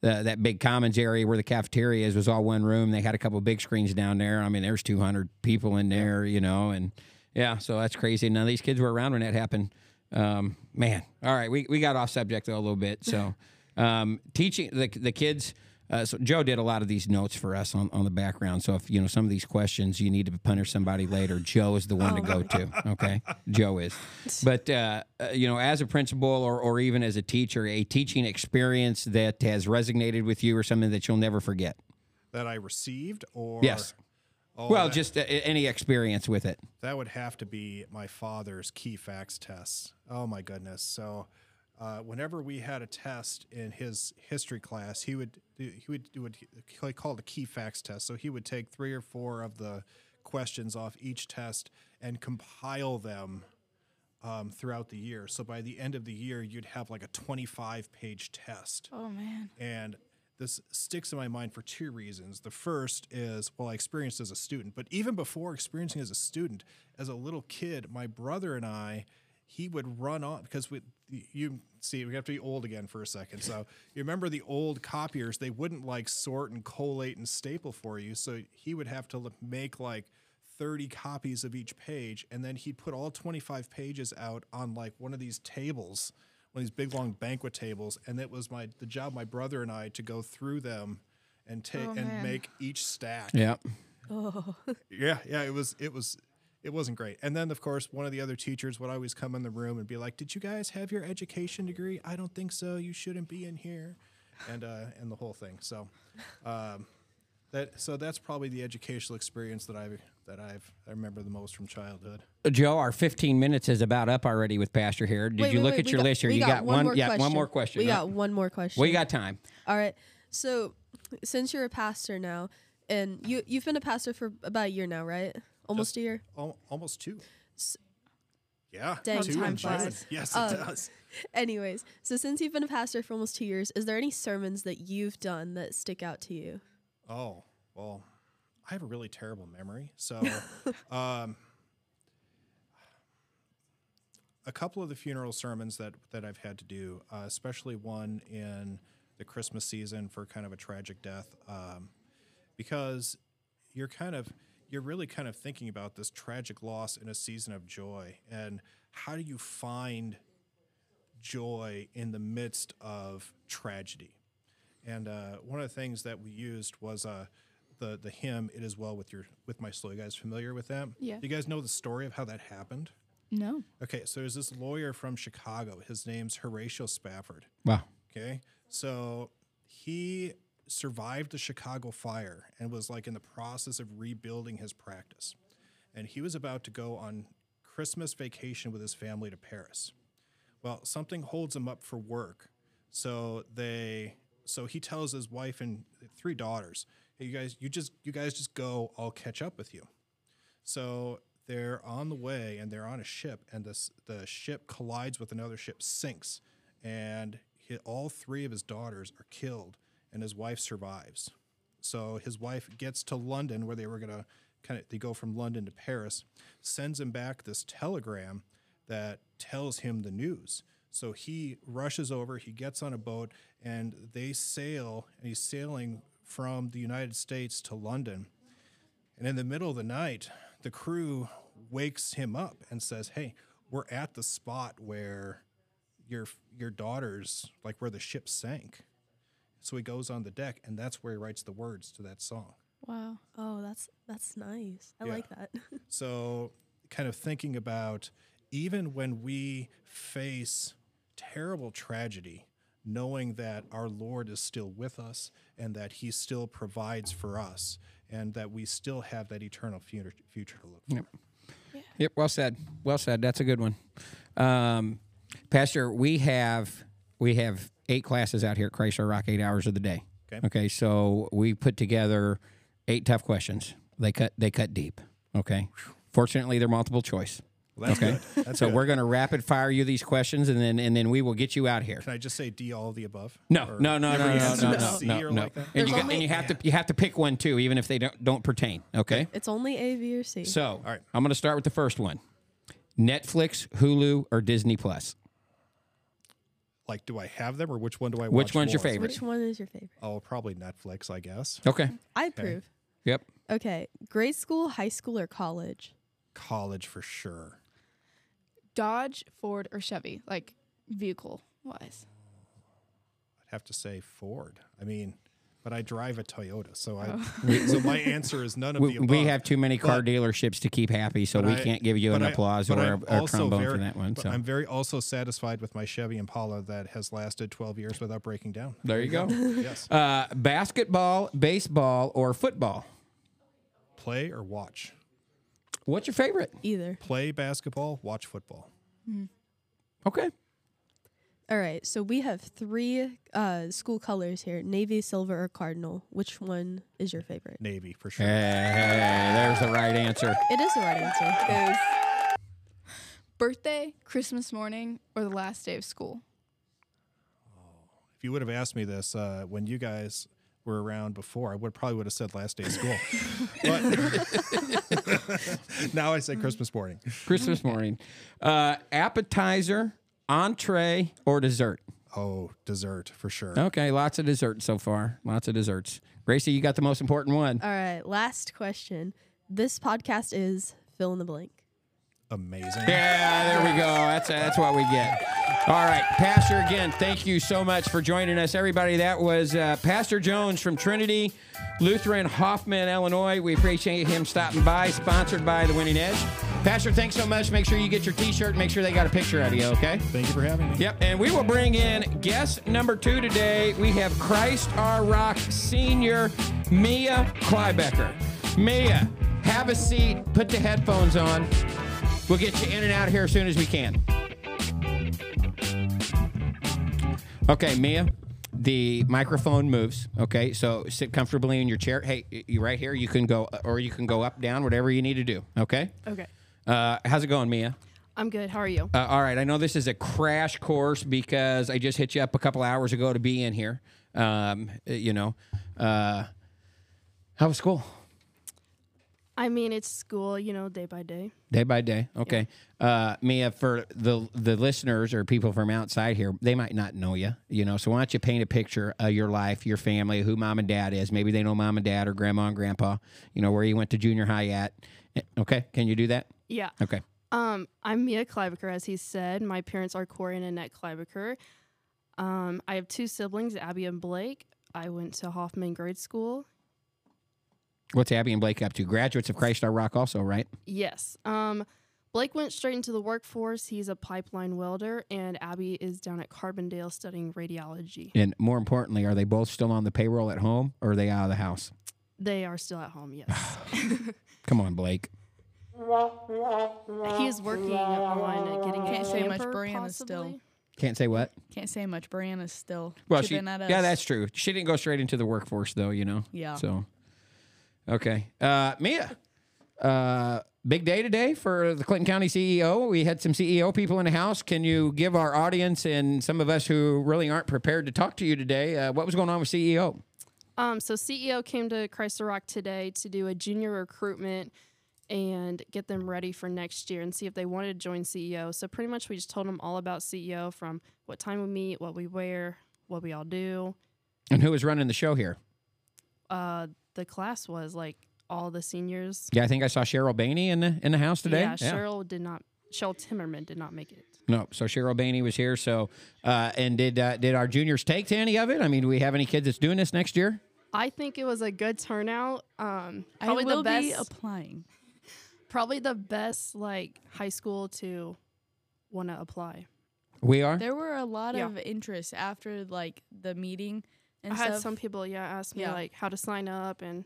The, that big commons area where the cafeteria is was all one room. They had a couple big screens down there. I mean, there's 200 people in there, you know, and yeah, so that's crazy. None of these kids were around when that happened. Um, man, all right, we, we got off subject though a little bit. So um, teaching the, the kids. Uh, so Joe did a lot of these notes for us on, on the background. So if you know some of these questions you need to punish somebody later, Joe is the one to go to. Okay, Joe is. But uh, uh, you know, as a principal or, or even as a teacher, a teaching experience that has resonated with you or something that you'll never forget. that I received, or Yes. Oh, well, that- just uh, any experience with it. That would have to be my father's key facts tests. Oh my goodness! So, uh, whenever we had a test in his history class, he would do, he would do what he called a key facts test. So he would take three or four of the questions off each test and compile them um, throughout the year. So by the end of the year, you'd have like a 25 page test. Oh man. And this sticks in my mind for two reasons. The first is, well, I experienced as a student, but even before experiencing as a student, as a little kid, my brother and I, he would run on because we, you see, we have to be old again for a second. So you remember the old copiers, they wouldn't like sort and collate and staple for you. So he would have to make like 30 copies of each page. And then he'd put all 25 pages out on like one of these tables one of these big long banquet tables, and it was my the job my brother and I to go through them and take Oh, and man. make each stack. Yeah. Oh. yeah, yeah. It was it was it wasn't great. And then of course one of the other teachers would always come in the room and be like, "Did you guys have your education degree? I don't think so. You shouldn't be in here," and uh, and the whole thing. So. Um, that, so that's probably the educational experience that I've that I've I remember the most from childhood. Joe, our 15 minutes is about up already with Pastor here. Did Wait, you wait, look wait, at your got- list here? You got, one, more yeah, question. one more question. We Uh, got one more question. well, you got time. All right. So, since you're a pastor now, and you you've been a pastor for about a year now, right? Almost a year. Al- almost two. Yeah, Dang, two time flies. Yes, it Uh, does. Anyways, so since you've been a pastor for almost two years, is there any sermons that you've done that stick out to you? Oh, well, I have a really terrible memory. So, um, a couple of the funeral sermons that that I've had to do, uh, especially one in the Christmas season for kind of a tragic death, um, because you're kind of you're really kind of thinking about this tragic loss in a season of joy, and how do you find joy in the midst of tragedy? And uh, one of the things that we used was uh, the the hymn "It Is Well with Your with My Soul." You guys familiar with that? Yeah. Do you guys know the story of how that happened? No. Okay, so there's this lawyer from Chicago. His name's Horatio Spafford. Wow. Okay, so he survived the Chicago fire and was like in the process of rebuilding his practice. And he was about to go on Christmas vacation with his family to Paris. Well, something holds him up for work. So they so he tells his wife and three daughters, "Hey, you guys, you just you guys just go. I'll catch up with you." So they're on the way and they're on a ship, and this the ship collides with another ship, sinks, and he, all three of his daughters are killed, and his wife survives. So his wife gets to London, where they were gonna kind of they go from London to Paris, sends him back this telegram that tells him the news. So he rushes over, he gets on a boat, and they sail, and he's sailing from the United States to London. And in the middle of the night, the crew wakes him up and says, "Hey, we're at the spot where your your daughters, like where the ship sank." So he goes on the deck, and that's where he writes the words to that song. Wow. Oh, that's that's nice. I Yeah. like that. So, kind of thinking about even when we face terrible tragedy, knowing that our Lord is still with us and that He still provides for us and that we still have that eternal future, future to look for. Yep. Yep. Well said. Well said. That's a good one. Um, Pastor, we have we have eight classes out here at Christ Our Rock, eight hours of the day. Okay. Okay. So we put together eight tough questions. They cut they cut deep. Okay. Fortunately, they're multiple choice. Well, that's Okay. good. That's so good. we're going to rapid fire you these questions, and then and then we will get you out here. Can I just say D all of the above? No, no, no, no, no, no, no, no, no. like? And you, There's and you have to you have to pick one too, even if they don't don't pertain. Okay. it's only A, B, or C. So, All right. I'm going to start with the first one: Netflix, Hulu, or Disney Plus. Like, do I have them or which one do I watch? Which one's your favorite? Which one is your favorite? Oh, probably Netflix, I guess. Okay. I approve. Yep. Okay, grade school, high school, or college? College for sure. Dodge, Ford, or Chevy? Like vehicle wise. I'd have to say Ford. I mean, but I drive a Toyota, so I Oh. so my answer is none of We, the above. we have too many car But- dealerships to keep happy, so we I- can't give you an I- applause or a, a trombone very- for that one. but So I'm very also satisfied with my Chevy Impala that has lasted 12 years without breaking down. there you go. yes. Uh, basketball, baseball, or football. Play or watch. What's your favorite? Either. Play basketball, watch football. Okay. All right, so we have three uh, school colors here: navy, silver, or cardinal. Which one is your favorite? Navy for Hey, sure. there's the right answer. It is the right answer. Birthday, Christmas morning, or the last day of school? If you would have asked me this uh, when you guys were around before, I would probably would have said last day of school. but now I say Christmas morning. Christmas morning. Uh, appetizer, entree, or dessert. Oh, dessert for sure. Okay, lots of desserts so far. Lots of desserts. Gracie, you got the most important one. All right, last question. This podcast is fill in the blank. Amazing. Yeah, there we go. That's that's what we get. All right, Pastor. Again, thank you so much for joining us, everybody. That was uh, Pastor Jones from Trinity Lutheran Hoffman, Illinois. We appreciate him stopping by. Sponsored by the Winning Edge. Pastor, thanks so much. Make sure you get your T-shirt. Make sure they got a picture of you. Okay. Thank you for having me. Yep, and we will bring in guest number two today. We have Christ Our Rock senior Mia Kleiboeker. Mia, have a seat, put the headphones on. We'll get you in and out of here as soon as we can. Okay, Mia, the microphone moves. Okay, so sit comfortably in your chair. Hey, you right here. You can go, or you can go up, down, whatever you need to do. Okay. Okay. Uh, how's it going, Mia? I'm good. How are you? Uh, all right, I know this is a crash course because I just hit you up a couple hours ago to be in here. Um, uh, you know, uh, how was school? I mean, it's school, you know, day by day. Day by day. Okay. Uh, Mia, for the the listeners or people from outside here, they might not know you. You know, so why don't you paint a picture of your life, your family, who mom and dad is? Maybe they know mom and dad or grandma and grandpa. You know, where you went to junior high at. Eh, Okay. Can you do that? Yeah. Okay. Um, I'm Mia Kleiboeker, as he said. My parents are Corey and Annette Kleiboeker. Um, I have two siblings, Abby and Blake. I went to Hoffman grade school. What's Abby and Blake up to? Graduates of Christ Our Rock, also, right? Yes. Um, Blake went straight into the workforce. He's a pipeline welder, and Abby is down at Carbondale studying radiology. And more importantly, are they both still on the payroll at home, or are they out of the house? They are still at home, yes. Come on, Blake. he is working on getting Can't a say much, camper, Brianna's still. possibly. Can't say what. Can't say much. Brianna's still Well, she, chipping at us. yeah, that's true. She didn't go straight into the workforce, though. You know. Yeah. So, okay, uh, Mia, uh, big day today for the Clinton County CEO. We had some CEO people in the house. Can you give our audience and some of us who really aren't prepared to talk to you today uh, what was going on with CEO? Um, so CEO came to Christ the Rock today to do a junior recruitment and get them ready for next year and see if they wanted to join CEO. So pretty much we just told them all about CEO from what time we meet, what we wear, what we all do. And who was running the show here? Uh, the class was like all the seniors. Yeah, I think I saw Cheryl Bainey in the in the house today. Yeah, Cheryl did not. Cheryl Timmerman did not make it. No, so Cheryl Bainey was here. So, uh, and did uh, did our juniors take to any of it? I mean, do we have any kids that's doing this next year? I think it was a good turnout. Um, I probably will the best. be applying. probably the best like high school to want to apply. We are. There were a lot Yeah. of interest after like the meeting and I stuff. had some people, yeah, ask me Yeah. like how to sign up, and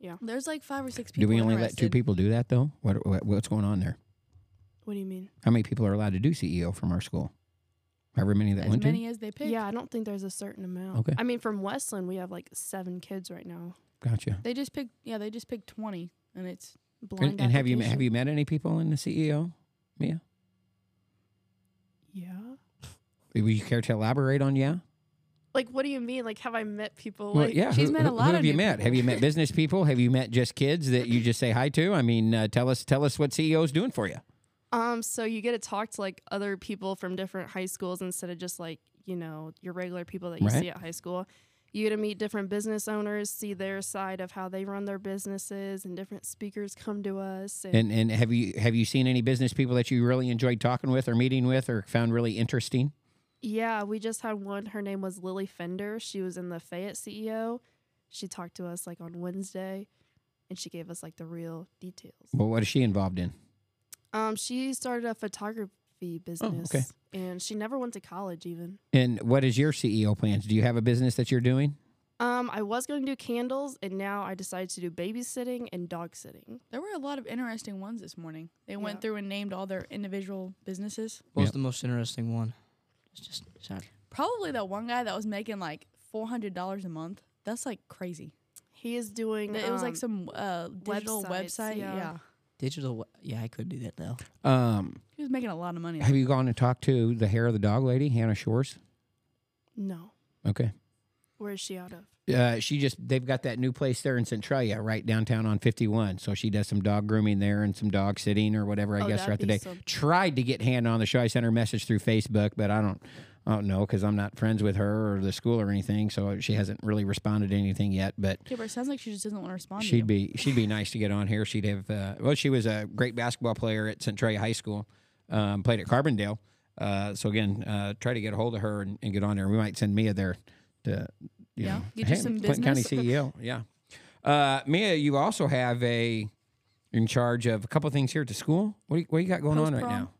yeah. There's like five or six people. Do we only let two people do that though? What, what what's going on there? what do you mean? How many people are allowed to do CEO from our school? However many that As went many as they pick. Yeah, I don't think there's a certain amount. Okay. I mean, from Westland, we have like seven kids right now. Gotcha. They just picked. Yeah, they just picked twenty, and it's Blind And, and have you met- have you met any people in the CEO? Mia, Yeah. would you care to elaborate on? Yeah. Like, what do you mean? Like, have I met people? Well, like, yeah. she's who, met a who- lot who of have you met? people. Have you met business people? Have you met just kids that you just say hi to? I mean, uh, tell us tell us what CEO is doing for you. Um, so you get to talk to like other people from different high schools instead of just like you know your regular people that you Right. see at high school. You get to meet different business owners, see their side of how they run their businesses, and different speakers come to us. And, And and have you have you seen any business people that you really enjoyed talking with or meeting with or found really interesting? yeah, we just had one. Her name was Lily Fender. She was in the Fayette CEO. She talked to us like on Wednesday, and she gave us like the real details. Well, what is she involved in? Um, she started a photography business, okay. and she never went to college even. And what is your CEO plans? Do you have a business that you're doing? Um, I was going to do candles, and now I decided to do babysitting and dog sitting. there were a lot of interesting ones this morning. They went through and named all their individual businesses. What was Yep. the most interesting one? It's just sad. Probably that one guy that was making like four hundred dollars a month. That's like crazy. He is doing. it was like um, some uh, digital websites, website. yeah. Yeah. Digital. Yeah, I could do that though. Um, he was making a lot of money. have you gone and talked to the hair of the dog lady, Hannah Shores? no. Okay. Where is she out of? Uh, she just they've got that new place there in Centralia, right downtown on 51. So she does some dog grooming there and some dog sitting or whatever. I Oh, guess that'd throughout the be day. some- Tried to get Hannah on the show. I sent her a message through Facebook, but I don't, I don't know because I'm not friends with her or the school or anything. So she hasn't really responded to anything yet. But Okay, but it sounds like she just doesn't want to respond. she'd you. be she'd be nice to get on here. She'd have uh, well, she was a great basketball player at Centralia High School. Um, played at Carbondale. Uh, so again, uh, try to get a hold of her and, and get on there. We might send Mia there to you Yeah, know, get you hey, some Clinton County. CEO. Yeah, uh, Mia, you also have a in charge of a couple things here at the school. What do you, what you got going on right now?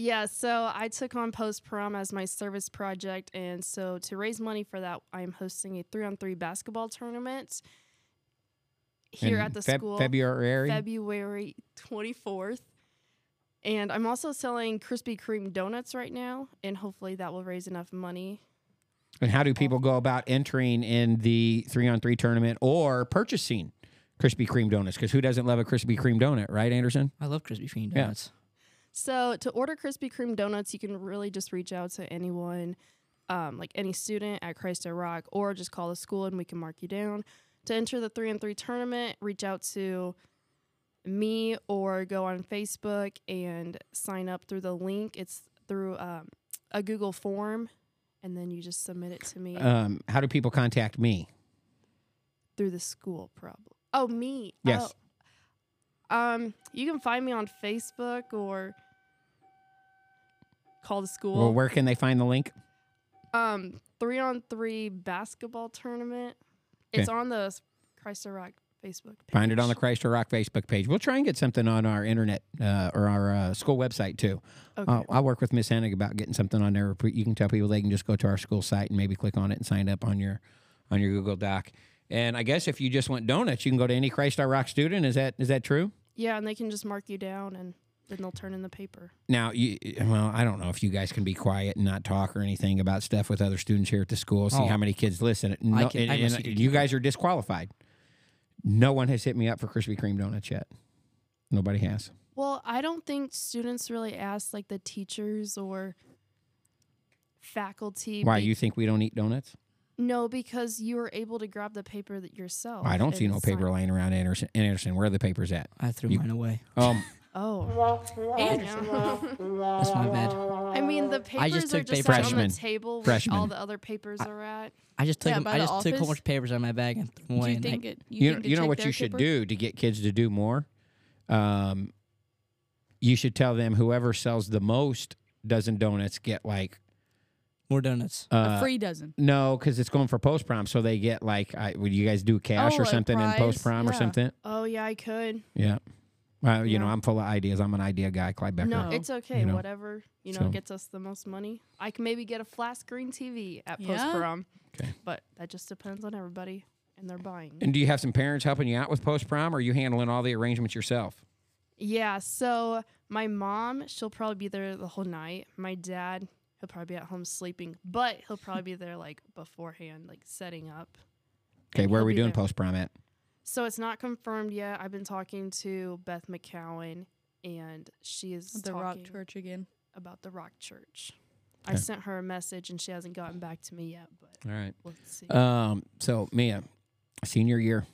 Yeah, so I took on post prom as my service project, and so to raise money for that, I am hosting a three on three basketball tournament here In at the Feb- school. February. February 24th. And I'm also selling Krispy Kreme donuts right now, and hopefully that will raise enough money. And how do people go about entering in the three on three tournament or purchasing Krispy Kreme donuts? Because who doesn't love a Krispy Kreme donut, right, Anderson? I love Krispy Kreme Yeah. So to order Krispy Kreme donuts, you can really just reach out to anyone, um, like any student at Christ Rock, or just call the school and we can mark you down. To enter the three and three tournament, reach out to me or go on Facebook and sign up through the link. It's through um, a Google form, and then you just submit it to me Um, how do people contact me? through the school. probably. Oh, me. Yes. Oh. Um, you can find me on Facebook or call the school. Well, where can they find the link? um, three on three basketball tournament. It's on the the Rock Facebook page. Find it on the Christ Our Rock Facebook page. We'll try and get something on our internet uh, or our uh, school website too. Okay. Uh, I'll work with Miss Hennig about getting something on there. You can tell people they can just go to our school site and maybe click on it and sign up on your on your Google Doc. And I guess if you just want donuts, you can go to any Christ Our Rock student. Is that is that true? Yeah, and they can just mark you down, and then they'll turn in the paper. Now, you, well, I don't know if you guys can be quiet and not talk or anything about stuff with other students here at the school. See Oh. how many kids listen. No, can- and- I must and see you guys are disqualified. No one has hit me up for Krispy Kreme donuts yet. Nobody has. Well, I don't think students really ask like the teachers or faculty. Why be- you think we don't eat donuts? No, because you were able to grab the paper that yourself. I don't see no paper sign- laying around Anderson. Anderson, where are the papers at? I threw You- mine away. Um, Oh, That's my bad. I mean, the papers I just are took just paper out on Freshman. the table where Freshman. all the other papers are at. I just took Yeah, 'em- by I the just took a whole office? bunch of papers out of my bag and threw them Do away. you and I- think it? You, you, think you know check what their you should paper? do to get kids to do more? Um, you should tell them whoever sells the most dozen donuts get like more donuts. uh, a free dozen. No, because it's going for post prom, so they get like, I, would you guys do cash Oh, or like something in prize? post prom or Yeah. something? Oh yeah, I could. Yeah. Well, you know, I'm full of ideas. I'm an idea guy, Clyde Becker. No, No. it's okay. You know, Whatever you know so- gets us the most money. I can maybe get a flat screen TV at Yeah? post prom. Okay. But that just depends on everybody and their buying. And do you have some parents helping you out with post prom, or are you handling all the arrangements yourself? Yeah, so my mom, she'll probably be there the whole night. My dad, he'll probably be at home sleeping, but he'll probably be there like beforehand, like setting up. Okay, where are we doing post prom at? So it's not confirmed yet. I've been talking to Beth McCowan, and she is The Rock Church again. about the Rock Church. I sent her a message, and she hasn't gotten back to me yet, but All right. we'll see. Um. So Mia, senior year.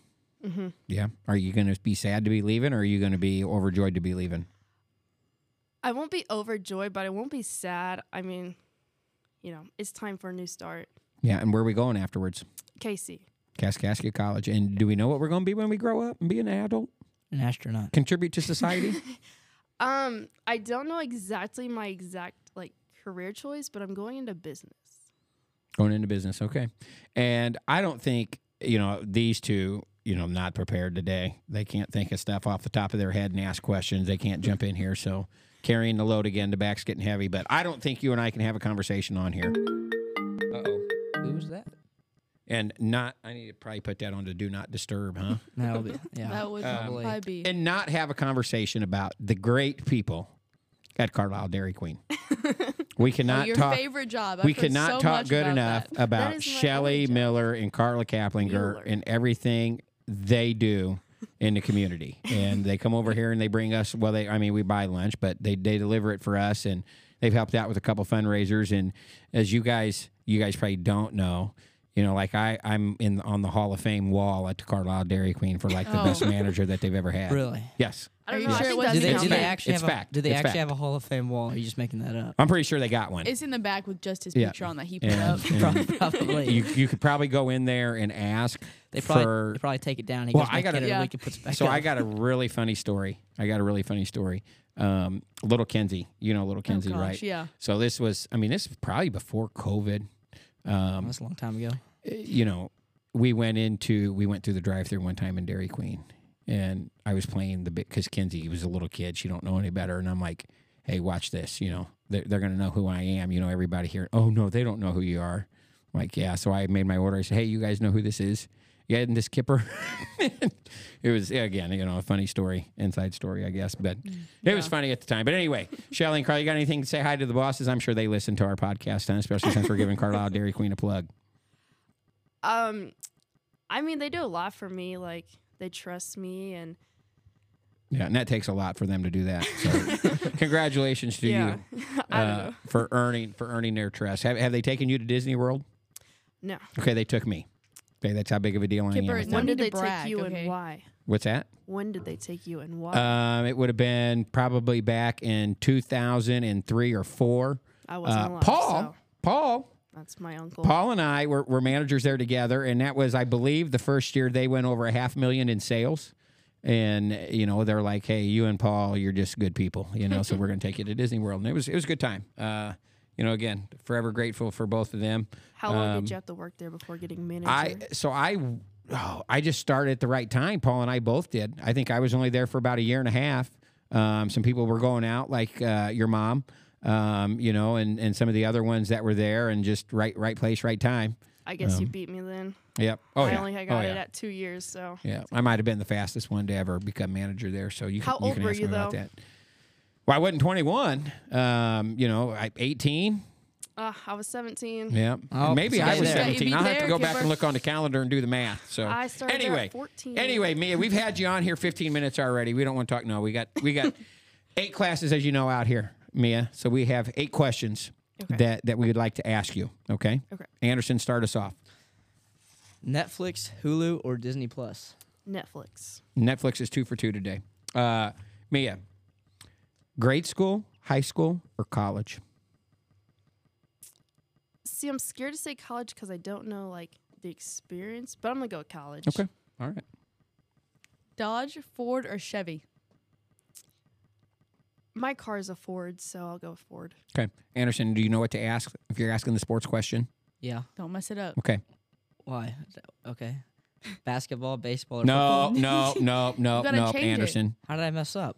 hmm Yeah. Are you going to be sad to be leaving, or are you going to be overjoyed to be leaving? I won't be overjoyed, but I won't be sad. I mean, you know, it's time for a new start. Yeah. And where are we going afterwards? Casey. Kaskaskia College. And do we know what we're going to be when we grow up and be an adult? An astronaut. Contribute to society? Um, I don't know exactly my exact like career choice, but I'm going into business. Going into business, okay. And I don't think you know these two. You know, not prepared today. They can't think of stuff off the top of their head and ask questions. They can't jump in here. So carrying the load again. The back's getting heavy. But I don't think you and I can have a conversation on here. Uh oh. Who was that? And not. I need to probably put that on to do not disturb, huh? That'll be yeah. That would Um, probably be. and not have a conversation about the great people at Carlisle Dairy Queen. We Oh, cannot your talk. favorite job. we I've heard cannot so talk good about enough that. about is my Shelley. Miller and Carla Kaplinger Mueller. and everything they do in the community. and they come over here and they bring us. Well, they I mean we buy lunch, but they they deliver it for us, and they've helped out with a couple fundraisers. And as you guys you guys probably don't know. You know, like I, I'm in on the Hall of Fame wall at the Carlisle Dairy Queen for like the Oh. best manager that they've ever had. Really? Yes, I Are don't you know. Sure it wasn't Do they, do they actually It's have fact. a do they It's actually fact. have a Hall of Fame wall? Or are you just making that up? I'm pretty sure they got one. It's in the back with just his Yeah. picture on that he put And- up. and Probably. you, you could probably go in there and ask they probably for they probably take it down. He Well, goes I gotta- in it Yeah. every week and puts it back so up. I got a really funny story. I got a really funny story. Um, little Kenzie, you know little Kenzie, oh, right? Yeah. So this was, I mean, this was probably before COVID. Um, That's a long time ago. you know, we went into, we went through the drive-through one time in Dairy Queen, and I was playing the bit because Kenzie was a little kid. She don't know any better, and I'm like, hey, watch this. You know, they're, they're gonna know who I am. You know, everybody here. Oh no, they don't know who you are. I'm like, yeah. So I made my order. I said, hey, you guys know who this is? Yeah, and this kipper. it was again, you know, a funny story, inside story, I guess, but it was funny at the time. But anyway, Shelly and Carl, you got anything to say hi to the bosses? I'm sure they listen to our podcast, and especially since we're giving Carlisle Dairy Queen a plug. Um, I mean, they do a lot for me. Like they trust me, and Yeah, and that takes a lot for them to do that. So, congratulations to yeah, you uh, for earning for earning their trust. Have, have they taken you to Disney World? No, Okay, they took me. Okay, that's how big of a deal I am. With no them. When did to they brag, take you okay? and why? What's that? When did they take you and why? Um, it would have been probably back in 2003 or four. I wasn't Uh, alive. Paul, so Paul, that's my uncle. Paul and I were, were managers there together, and that was, I believe, the first year they went over a half million in sales. And you know they're like, "Hey, you and Paul, you're just good people, you know. so we're going to take you to Disney World." And it was it was a good time. Uh, you know, again, forever grateful for both of them. How long um, did you have to work there before getting manager? I so I oh, I just started at the right time. Paul and I both did. I think I was only there for about a year and a half. Um, some people were going out, like uh, your mom, um, you know, and and some of the other ones that were there, and just right right place, right time. I guess you um, beat me then. Yep. Oh I yeah. only oh got yeah. it at two years, so yeah. I might have been the fastest one to ever become manager there. So you can, How you old can were ask you, me about though? that. Well, I wasn't 21. Um, you know, I 18. uh, I was 17. Yeah. Oh, Maybe I was beat 17. I'll have to there, go back Kueper. and look on the calendar and do the math. So I started anyway, at 14. anyway, Mia, we've had you on here 15 minutes already. We don't want to talk. No, we got we got eight classes, as you know, out here, Mia. So we have eight questions Okay. that that we would like to ask you. Okay. Okay. Anderson, start us off. Netflix, Hulu, or Disney Plus? Netflix. Netflix is two for two today. Uh, Mia, grade school, high school, or college? See, I'm scared to say college because I don't know like the experience, but I'm gonna go with college. Okay. All right. Dodge, Ford, or Chevy? My car is a Ford, so I'll go with Ford. Okay. Anderson, do you know what to ask if you're asking the sports question? Yeah. Don't mess it up. Okay. Why? Okay. Basketball, baseball, or No, football? no, no, no, gotta no, change it. Anderson. How did I mess up?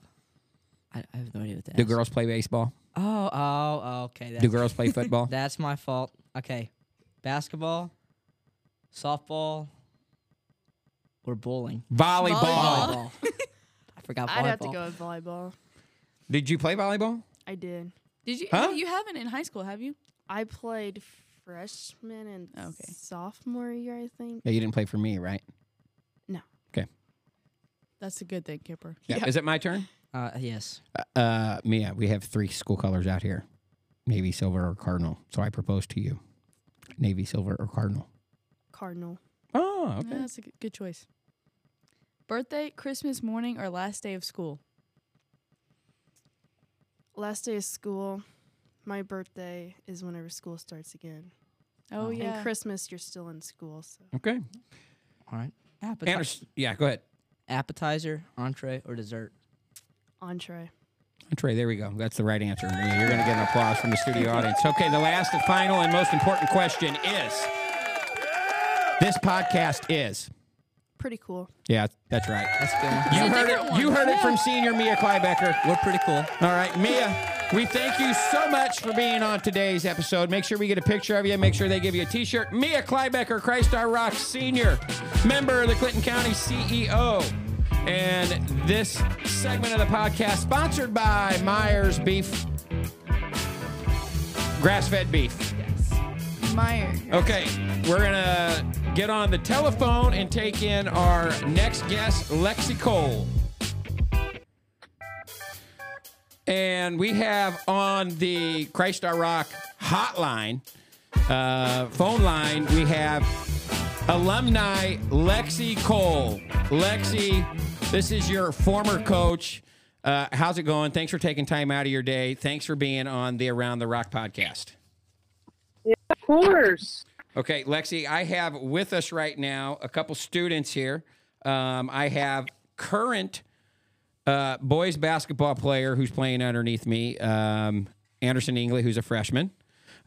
I, I have no idea what that Do girls play baseball? Oh, oh, okay. That's, Do girls play football? that's my fault. Okay. Basketball, softball, or bowling? Volleyball. Volleyball. I forgot volleyball. I'd have to go with volleyball. Did you play volleyball? I did. Did you? Huh? You haven't in high school, have you? I played freshman and Okay. sophomore year, I think. Yeah, you didn't play for me, right? No. Okay. That's a good thing, Kueper. Yeah. Is it my turn? Uh, yes. Uh, Mia, we have three school colors out here: navy, silver, or cardinal. So I propose to you: navy, silver, or cardinal. Cardinal. Oh, Yeah, okay. that's a good, good choice. Birthday, Christmas morning, or last day of school? Last day of school. My birthday is whenever school starts again. Oh, Oh. yeah. And Christmas, you're still in school. So Okay. All right. Appetizer. Yeah, go ahead. appetizer, entree, or dessert? Entree. Trey, there we go. That's the right answer. You're going to get an applause from the studio audience. Okay, the last and final and most important question is: This podcast is. Pretty cool. Yeah, that's right. That's good. You a heard different it. You one. heard it from senior Mia Kleiboeker. We're pretty cool. All right, Mia, we thank you so much for being on today's episode. Make sure we get a picture of you. Make sure they give you a T-shirt. Mia Kleiboeker, Christ Our Rock Senior, member of the Clinton County CEO. And this segment of the podcast sponsored by Myers Beef, grass-fed beef. Myers. Okay, we're gonna get on the telephone and take in our next guest, Lexi Cole. And we have on the Christ Our Rock hotline, uh, phone line, we have alumni Lexi Cole. Lexi, this is your former coach. Uh, how's it going? Thanks for taking time out of your day. Thanks for being on the Around the Rock podcast. Of course. Okay, Lexi, I have with us right now a couple students here. Um, I have current uh, boys basketball player who's playing underneath me, um, Anderson Ingley, who's a freshman.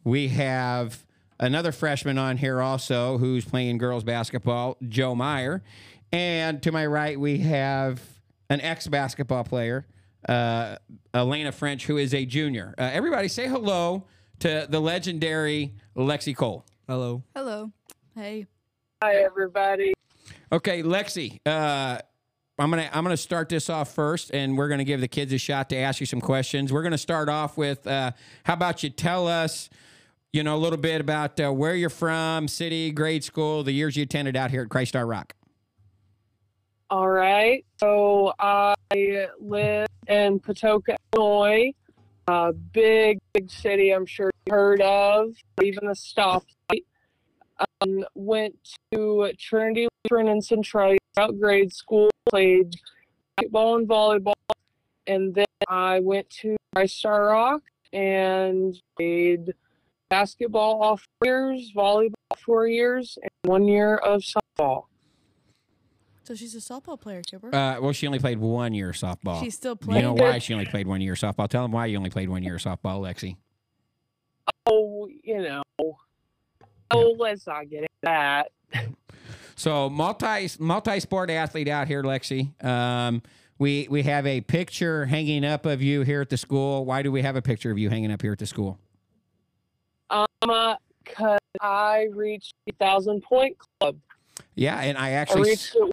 We have another freshman on here also who's playing girls basketball, Joe Meyer. And to my right, we have an ex basketball player, uh, Elena French, who is a junior. Uh, everybody say hello to the legendary Lexi Cole. Hello. Hello. Hey. Hi, everybody. Okay, Lexi, uh, I'm gonna I'm gonna start this off first, and we're gonna give the kids a shot to ask you some questions. We're gonna start off with uh, how about you tell us, you know, a little bit about uh, where you're from, city, grade school, the years you attended out here at Christ Our Rock. All right. So I live in Patoka, Illinois. A big, big city I'm sure you heard of, even a stoplight. um, went to Trinity Lutheran in Centralia throughout grade school, played basketball and volleyball, and then I went to Star Rock and played basketball all four years, volleyball four years, and one year of softball. So she's a softball player, Kueper. Uh, well, she only played one year of softball. she's still playing. you know why she only played one year of softball? Tell them why you only played one year of softball, Lexi. Oh, you know. Oh, let's not get into that. So multi multi sport athlete out here, Lexi. Um, we we have a picture hanging up of you here at the school. Why do we have a picture of you hanging up here at the school? Um, because I reached the thousand point club. Yeah, and I I actually reached it with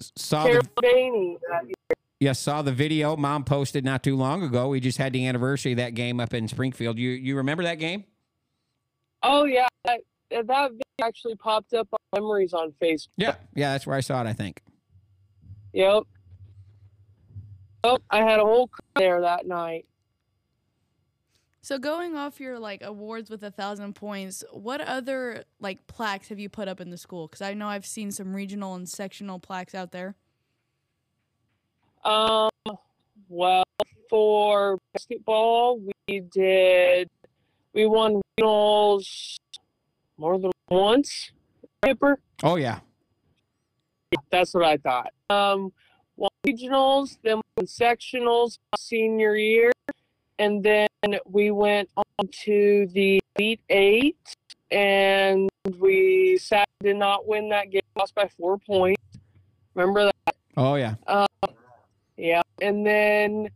saw Carol the uh, year. yes saw the video. Mom posted not too long ago. We just had the anniversary of that game up in Springfield. You you remember that game? Oh yeah, that, that video actually popped up on memories on Facebook. Yeah, yeah, that's where I saw it. I think. Yep. Oh, I had a whole there that night. So going off your like awards with a thousand points, what other like plaques have you put up in the school? Because I know I've seen some regional and sectional plaques out there. Um, well, for basketball, we did. We won regionals more than once. Paper. Oh yeah. That's what I thought. Um, won regionals, then won sectionals senior year, and then we went on to the Elite Eight, and we sadly did not win that game, lost by four points. Remember that? Oh yeah. Um, yeah. And then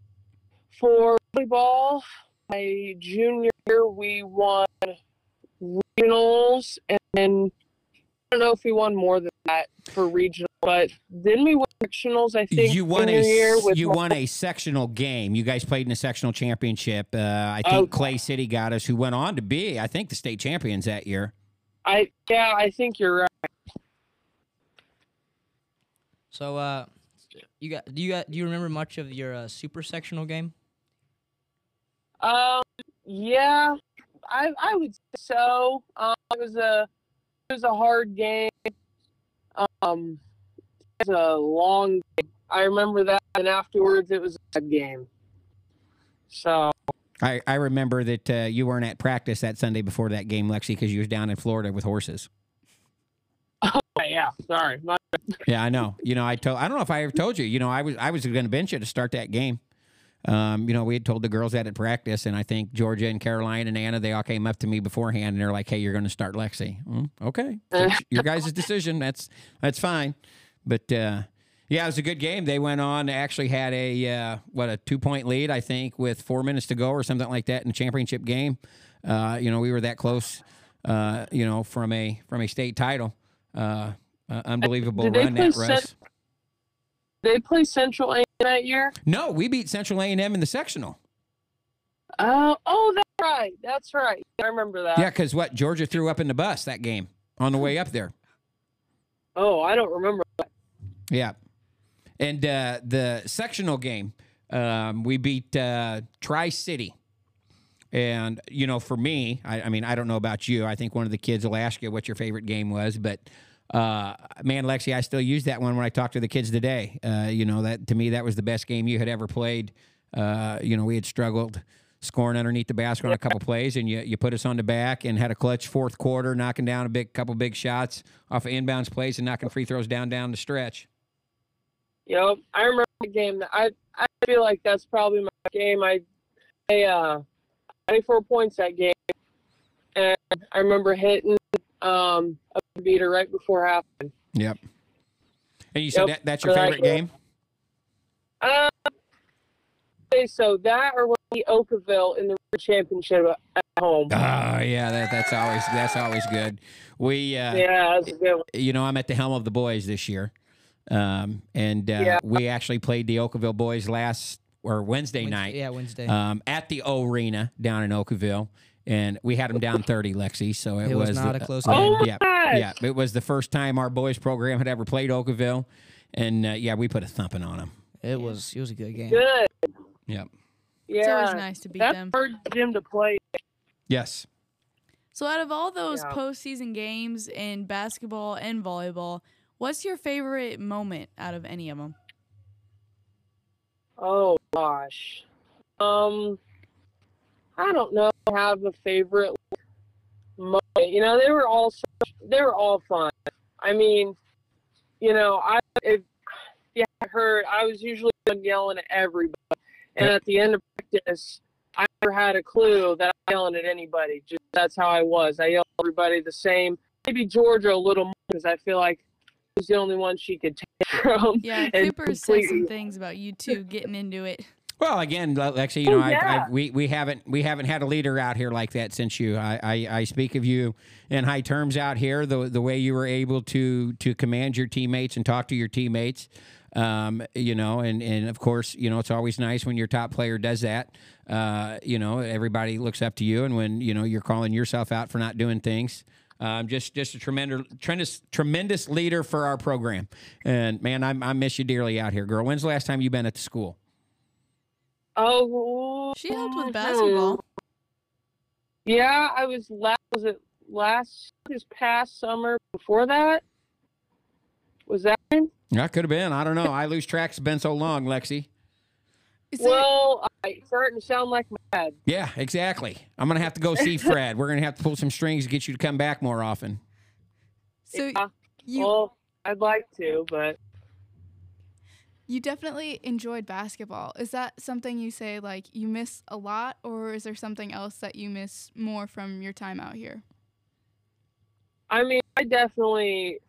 for volleyball, my junior year, we won regionals, and then I don't know if we won more than that for regional, but then we won sectionals. I think you won a year with you won a sectional game. You guys played in a sectional championship. Uh, I think Oh. Clay City got us, who went on to be, I think, the state champions that year. I yeah, I think you're right. So, uh, you got do you got do you remember much of your uh, super sectional game? Um, yeah, I I would say so. Um, it was a it was a hard game. Um, it was a long. Game. I remember that, and afterwards it was a game. So I, I remember that uh, you weren't at practice that Sunday before that game, Lexi, because you was down in Florida with horses. Oh yeah, sorry. My, Yeah, I know. You know, I told I don't know if I ever told you. You know, I was I was going to bench you to start that game. Um, you know, we had told the girls that at practice, and I think Georgia and Caroline and Anna they all came up to me beforehand, and they're like, "Hey, you're going to start Lexi." Mm, okay, your guys' decision. That's that's fine. But uh, yeah, it was a good game. They went on. Actually had a uh, what a two point lead, I think, with four minutes to go or something like that in the championship game. Uh, you know, we were that close. Uh, you know, from a from a state title. Uh, uh, unbelievable run that Russ. Cent- they play Central A that year. No, we beat Central A and M in the sectional. Oh, oh, that's right. That's right. I remember that. Yeah, because what Georgia threw up in the bus that game on the way up there. Oh, I don't remember. That. Yeah, and uh, the sectional game, um, we beat uh, Tri City. And you know, for me, I, I mean, I don't know about you. I think one of the kids will ask you what your favorite game was, but uh, man, Lexi, I still use that one when I talk to the kids today. Uh, you know, that to me, that was the best game you had ever played. Uh, you know, we had struggled scoring underneath the basket on a couple plays, and you you put us on the back and had a clutch fourth quarter, knocking down a big couple big shots off of inbounds plays and knocking free throws down down the stretch. Yep, I remember the game. I I feel like that's probably my game. I I uh, 24 points that game, and I remember hitting um a beater right before half. Yep. And you said Yep, that that's your for that favorite game. Uh, so that or when we Okawville in the championship at home. Ah, yeah, that, that's always that's always good. We, uh, yeah, that's a good one. you know, I'm at the helm of the boys this year, um, and uh, Yeah. we actually played the Okawville boys last or Wednesday Wednesday- night Yeah, Wednesday. um, at the O Arena down in Okawville, and we had them down 30, Lexi. So it, it was, not the- a close uh, game. Oh my yeah, gosh! yeah, it was the first time our boys program had ever played Okawville, and uh, yeah, we put a thumping on them. It was it was a good game. Good. Yep. Yeah, It's always nice to beat that's them. hard gym to play. Yes. So out of all those Yeah. postseason games in basketball and volleyball, what's your favorite moment out of any of them? Oh gosh. Um I don't know I have a favorite moment. You know, they were all such, they were all fun. I mean, you know, I if you haven't heard I was usually yelling at everybody. And at the end of practice I never had a clue that I'm yelling at anybody. Just that's how I was. I yelled at everybody the same. Maybe Georgia a little more because I feel like I was the only one she could take from. Yeah, and Cooper said some things about you two getting into it. Well, again, Le- Lexi, you know, Oh, I, yeah. I, we we haven't we haven't had a leader out here like that since you. I, I, I speak of you in high terms out here. The the way you were able to to command your teammates and talk to your teammates, um, you know, and and of course, you know, it's always nice when your top player does that. Uh, you know, everybody looks up to you, and when you know you're calling yourself out for not doing things. Um, just just a tremendous tremendous tremendous leader for our program, and man, I, I miss you dearly out here, girl. When's the last time you've been at the school? Oh, She helped with basketball. Yeah, I was last. Was it last this past summer? Before that, was that? That could have been. I don't know. I lose track. It's been so long, Lexi. Is there- Well, I starting to sound like my dad. Yeah, exactly. I'm gonna have to go see Fred. We're gonna have to pull some strings to get you to come back more often. So Yeah. you well, I'd like to, but You definitely enjoyed basketball. Is that something you say like you miss a lot, or is there something else that you miss more from your time out here? I mean, I definitely,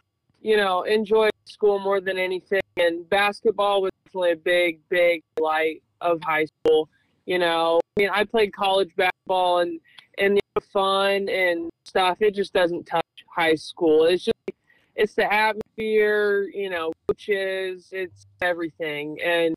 you know, enjoyed school more than anything, and basketball was definitely a big, big light of high school. You know, I mean, I played college basketball and and the fun and stuff. It just doesn't touch high school. It's just it's the atmosphere, you know, coaches, it's everything, and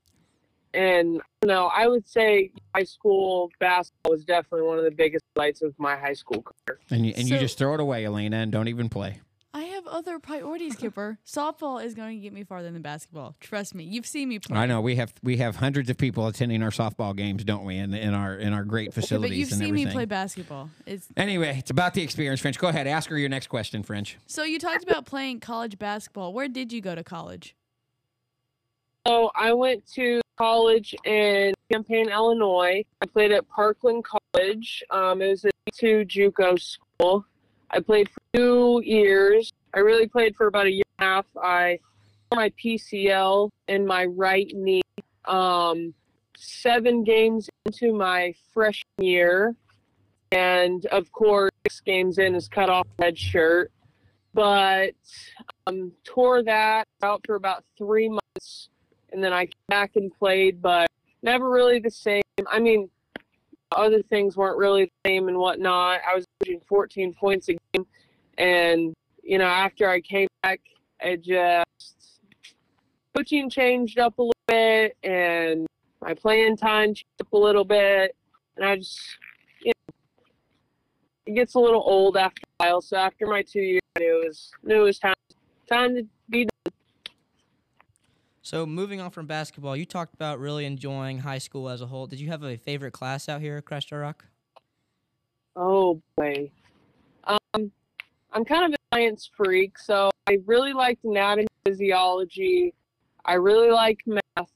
and you know, I would say high school basketball was definitely one of the biggest lights of my high school career. And you, and you just throw it away, Elena, and don't even play. I have other priorities, Kueper. Softball is going to get me farther than basketball. Trust me. You've seen me play. I know we have we have hundreds of people attending our softball games, don't we? In, in our in our great facilities. but you've and seen everything. me play basketball. It's Anyway, it's about the experience, French. Go ahead, ask her your next question, French. so you talked about playing college basketball. Where did you go to college? So I went to college in Champaign, Illinois. I played at Parkland College. Um, it was a two JUCO school. I played for two years. I really played for about a year and a half. I tore my PCL in my right knee. Um, seven games into my freshman year, and of course, six games in is cut off red shirt. But um, tore that out for about three months and then I came back and played, but never really the same. I mean, other things weren't really the same and whatnot. I was averaging 14 points a game, and you know, after I came back, it just coaching changed up a little bit, and my playing time changed up a little bit, and I just, you know, it gets a little old after a while. So after my two years, it was it was time time to be So moving on from basketball, you talked about really enjoying high school as a whole. Did you have a favorite class out here at Crest Rock? Oh boy. Um, I'm kind of a science freak, so I really liked anatomy, and physiology. I really like math.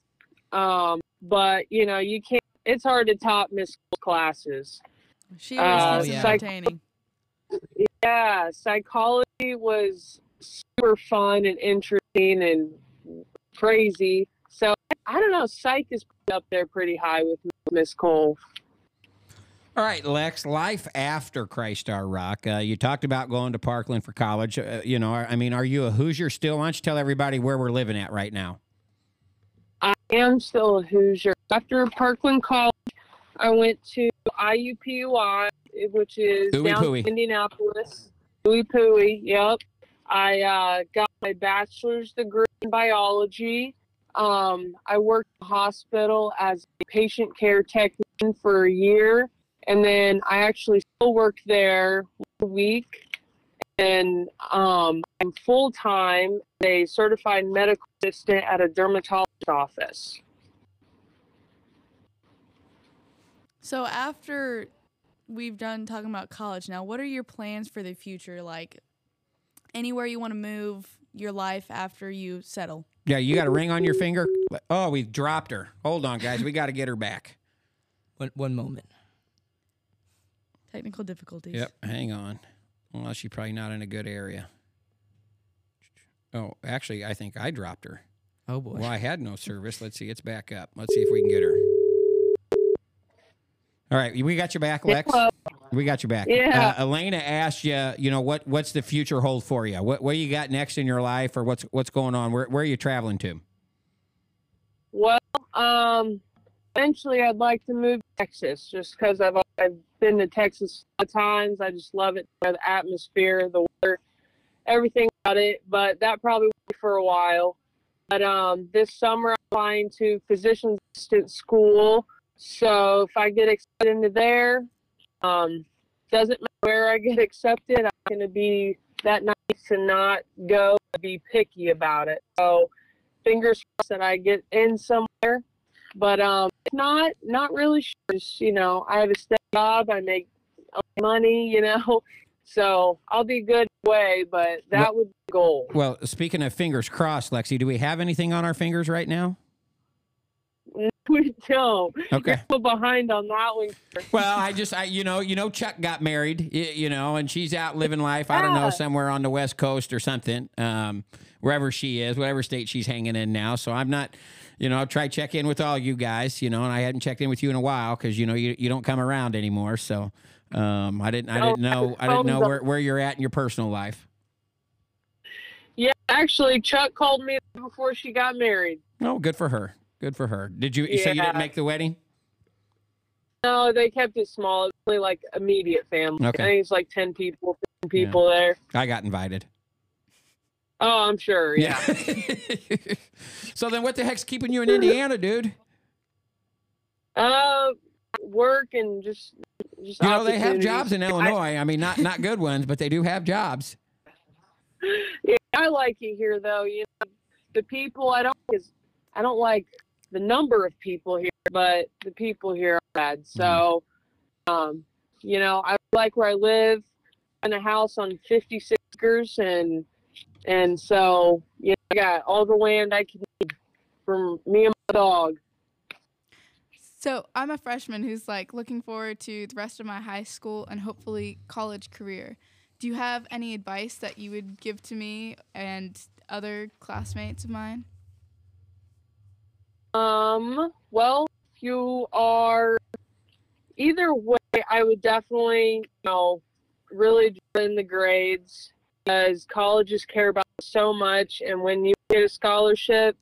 Um, but you know, you can't. It's hard to top Miss classes. She Uh, always yeah. entertaining. Yeah, psychology was super fun and interesting and crazy. So I don't know. Psych is up there pretty high with Miss Cole. All right, Lex. Life after Christ Star Rock. Uh, you talked about going to Parkland for college. Uh, you know, I mean, are you a Hoosier still? Why don't you tell everybody where we're living at right now? I am still a Hoosier. After Parkland College, I went to IUPUI, which is Ooey down pooey. in Indianapolis. Ooey Pooey, yep. I uh, got my bachelor's degree in biology. Um, I worked in hospital as a patient care technician for a year, and then I actually still work there a week. And um, I'm full time, a certified medical assistant at a dermatologist office. So after we've done talking about college now. What are your plans for the future? Like anywhere you want to move your life after you settle? Yeah, you got a ring on your finger. Oh, we dropped her. Hold on, guys. We got to get her back. One, one moment. Technical difficulties. Yep. Hang on. Well, she's probably not in a good area. Oh, actually, I think I dropped her. Oh boy. Well, I had no service. Let's see. It's back up. Let's see if we can get her. All right, we got your back, Lex. Hello. We got your back. Yeah. Uh, Elena asked you, you know, what what's the future hold for you? What what you got next in your life, or what's what's going on? Where where are you traveling to? Well, um, eventually I'd like to move to Texas just because I've I've been to Texas a lot of times. I just love it, the atmosphere, the weather, everything about it. But that probably will be for a while. But um, this summer I'm applying to physician's assistant school. So if I get accepted into there, um, doesn't matter where I get accepted, I'm going to be that nice to not go be picky about it. So fingers crossed that I get in somewhere. But um, if not not really sure. Just, you know, I have a steady job. I make money. You know, so I'll be good way. But that would be the goal. Well, speaking of fingers crossed, Lexi, do we have anything on our fingers right now? We don't. Okay. You're so behind on that one. Well, I just, I, you know, you know, Chuck got married, you know, and she's out living life. I don't know, somewhere on the West Coast or something, um, wherever she is, whatever state she's hanging in now. So I'm not, you know, I'll try check in with all you guys, you know, and I hadn't checked in with you in a while because you know you you don't come around anymore. So um, I didn't, I didn't know, I didn't know where, where you're at in your personal life. Yeah, actually, Chuck called me before she got married. Oh, good for her. Good for her. Did you? So you didn't make the wedding? No, they kept it small. It's only like immediate family. Okay. I think it's like ten people, 15 people there. I got invited. Oh, I'm sure. Yeah. so then, what the heck's keeping you in Indiana, dude? Uh, work and just just You know they have jobs in Illinois. I, mean, not not good ones, but they do have jobs. Yeah, I like it here though. You know, the people I don't is I don't like the number of people here, but the people here are bad. So, um, you know, I like where I live in a house on 56 acres, and and so you know, I got all the land I can need from me and my dog. So I'm a freshman who's like looking forward to the rest of my high school and hopefully college career. Do you have any advice that you would give to me and other classmates of mine? Um, well, you are either way, I would definitely, you know, really in the grades because colleges care about so much. And when you get a scholarship,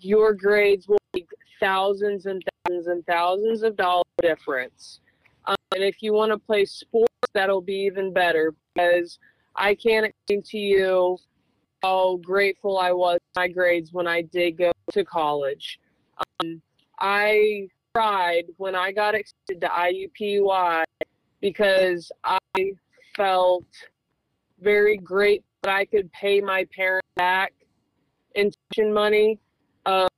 your grades will make thousands and thousands and thousands of dollars difference. Um, and if you want to play sports, that'll be even better because I can't explain to you how grateful I was my grades when I did go to college. Um, I cried when I got accepted to IUPUI because I felt very great that I could pay my parents back in tuition money uh,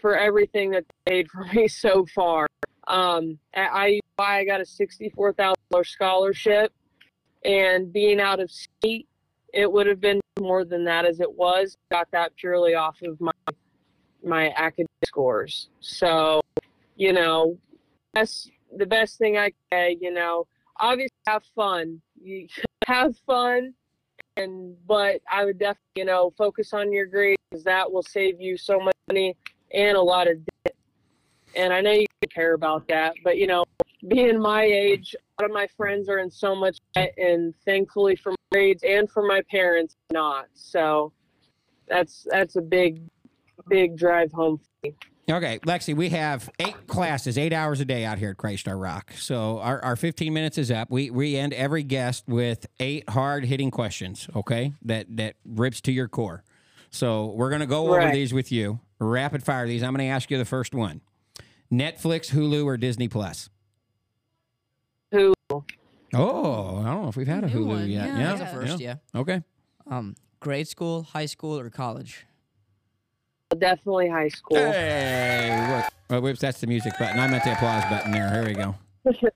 for everything that they paid for me so far. Um, at IUPUI, I got a $64,000 scholarship, and being out of state, it would have been more than that as it was. Got that purely off of my my academic scores. So, you know, that's the best thing I can. You know, obviously have fun. You have fun, and but I would definitely, you know, focus on your grades 'cause that will save you so much money and a lot of debt. And I know you care about that, but you know, being my age, a lot of my friends are in so much debt, and thankfully for my grades and for my parents, not. So that's that's a big, big drive home. for me. Okay, Lexi, we have eight classes, eight hours a day out here at Christ Our Rock. So our, our 15 minutes is up. We we end every guest with eight hard hitting questions, okay? That that rips to your core. So we're gonna go over Right. these with you. Rapid fire these. I'm gonna ask you the first one. Netflix, Hulu, or Disney Plus? Who Oh, I don't know if we've had a New Hulu one, yet. yeah. Yeah, That's a first, yeah. Okay. Um, grade school, high school, or college? definitely high school. Hey, what? Oh, whoops, that's the music button. I meant the applause button there. Here we go.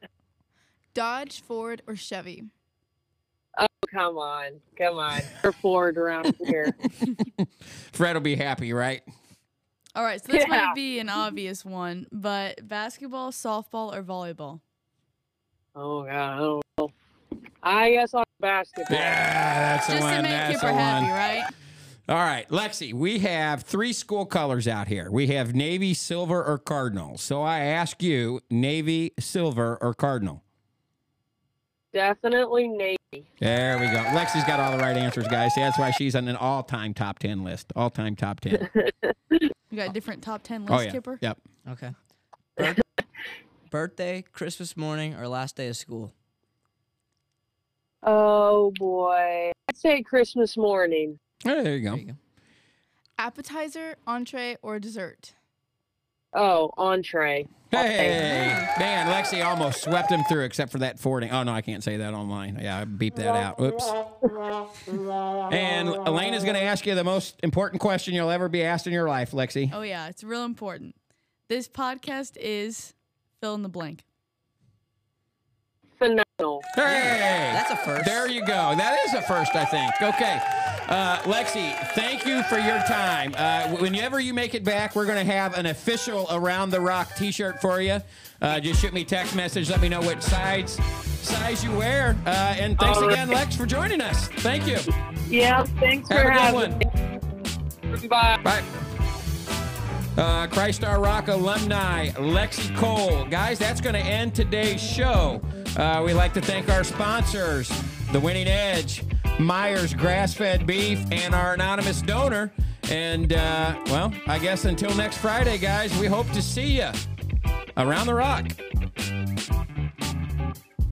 Dodge, Ford, or Chevy? Oh, come on. Come on. We're Ford around here. Fred will be happy, right? All right, so this Yeah. might be an obvious one, but basketball, softball, or volleyball? Oh, God. I don't know. I guess on basketball. Yeah, that's the Just one. to make that's Kueper the happy, one. right? All right, Lexi, we have three school colors out here. We have navy, silver, or cardinal. So I ask you, navy, silver, or cardinal? Definitely Navy. There we go. Lexi's got all the right answers, guys. That's why she's on an all-time top ten list. All-time top ten. You got a different top 10 list, oh yeah. Kueper? Yep. Okay. Bir- birthday, Christmas morning, or last day of school? Oh, boy. I'd say Christmas morning. Oh, there you go. There you go. Appetizer, entree, or dessert? Oh, entree. Hey, man, Lexi almost swept him through, except for that fording. Oh no, I can't say that online. Yeah, I beeped that out. Oops. And Elena's going to ask you the most important question you'll ever be asked in your life, Lexi. Oh, yeah, it's real important. This podcast is fill in the blank. Phenomenal. Hey, That's a first. There you go. That is a first, I think. Okay. Uh, Lexi, thank you for your time. Uh, whenever you make it back, we're going to have an official Around the Rock t shirt for you. Uh, just shoot me a text message. Let me know what size size you wear. Uh, and thanks All right. again, Lex, for joining us. Thank you. Yeah, thanks Have for a good having one. me. Bye. Bye. Uh, Our Rock alumni, Lexi Cole. Guys, that's going to end today's show. Uh, we'd like to thank our sponsors, The Winning Edge, Myers Grass Fed Beef, and our anonymous donor. And, uh, well, I guess until next Friday, guys, we hope to see you around the rock.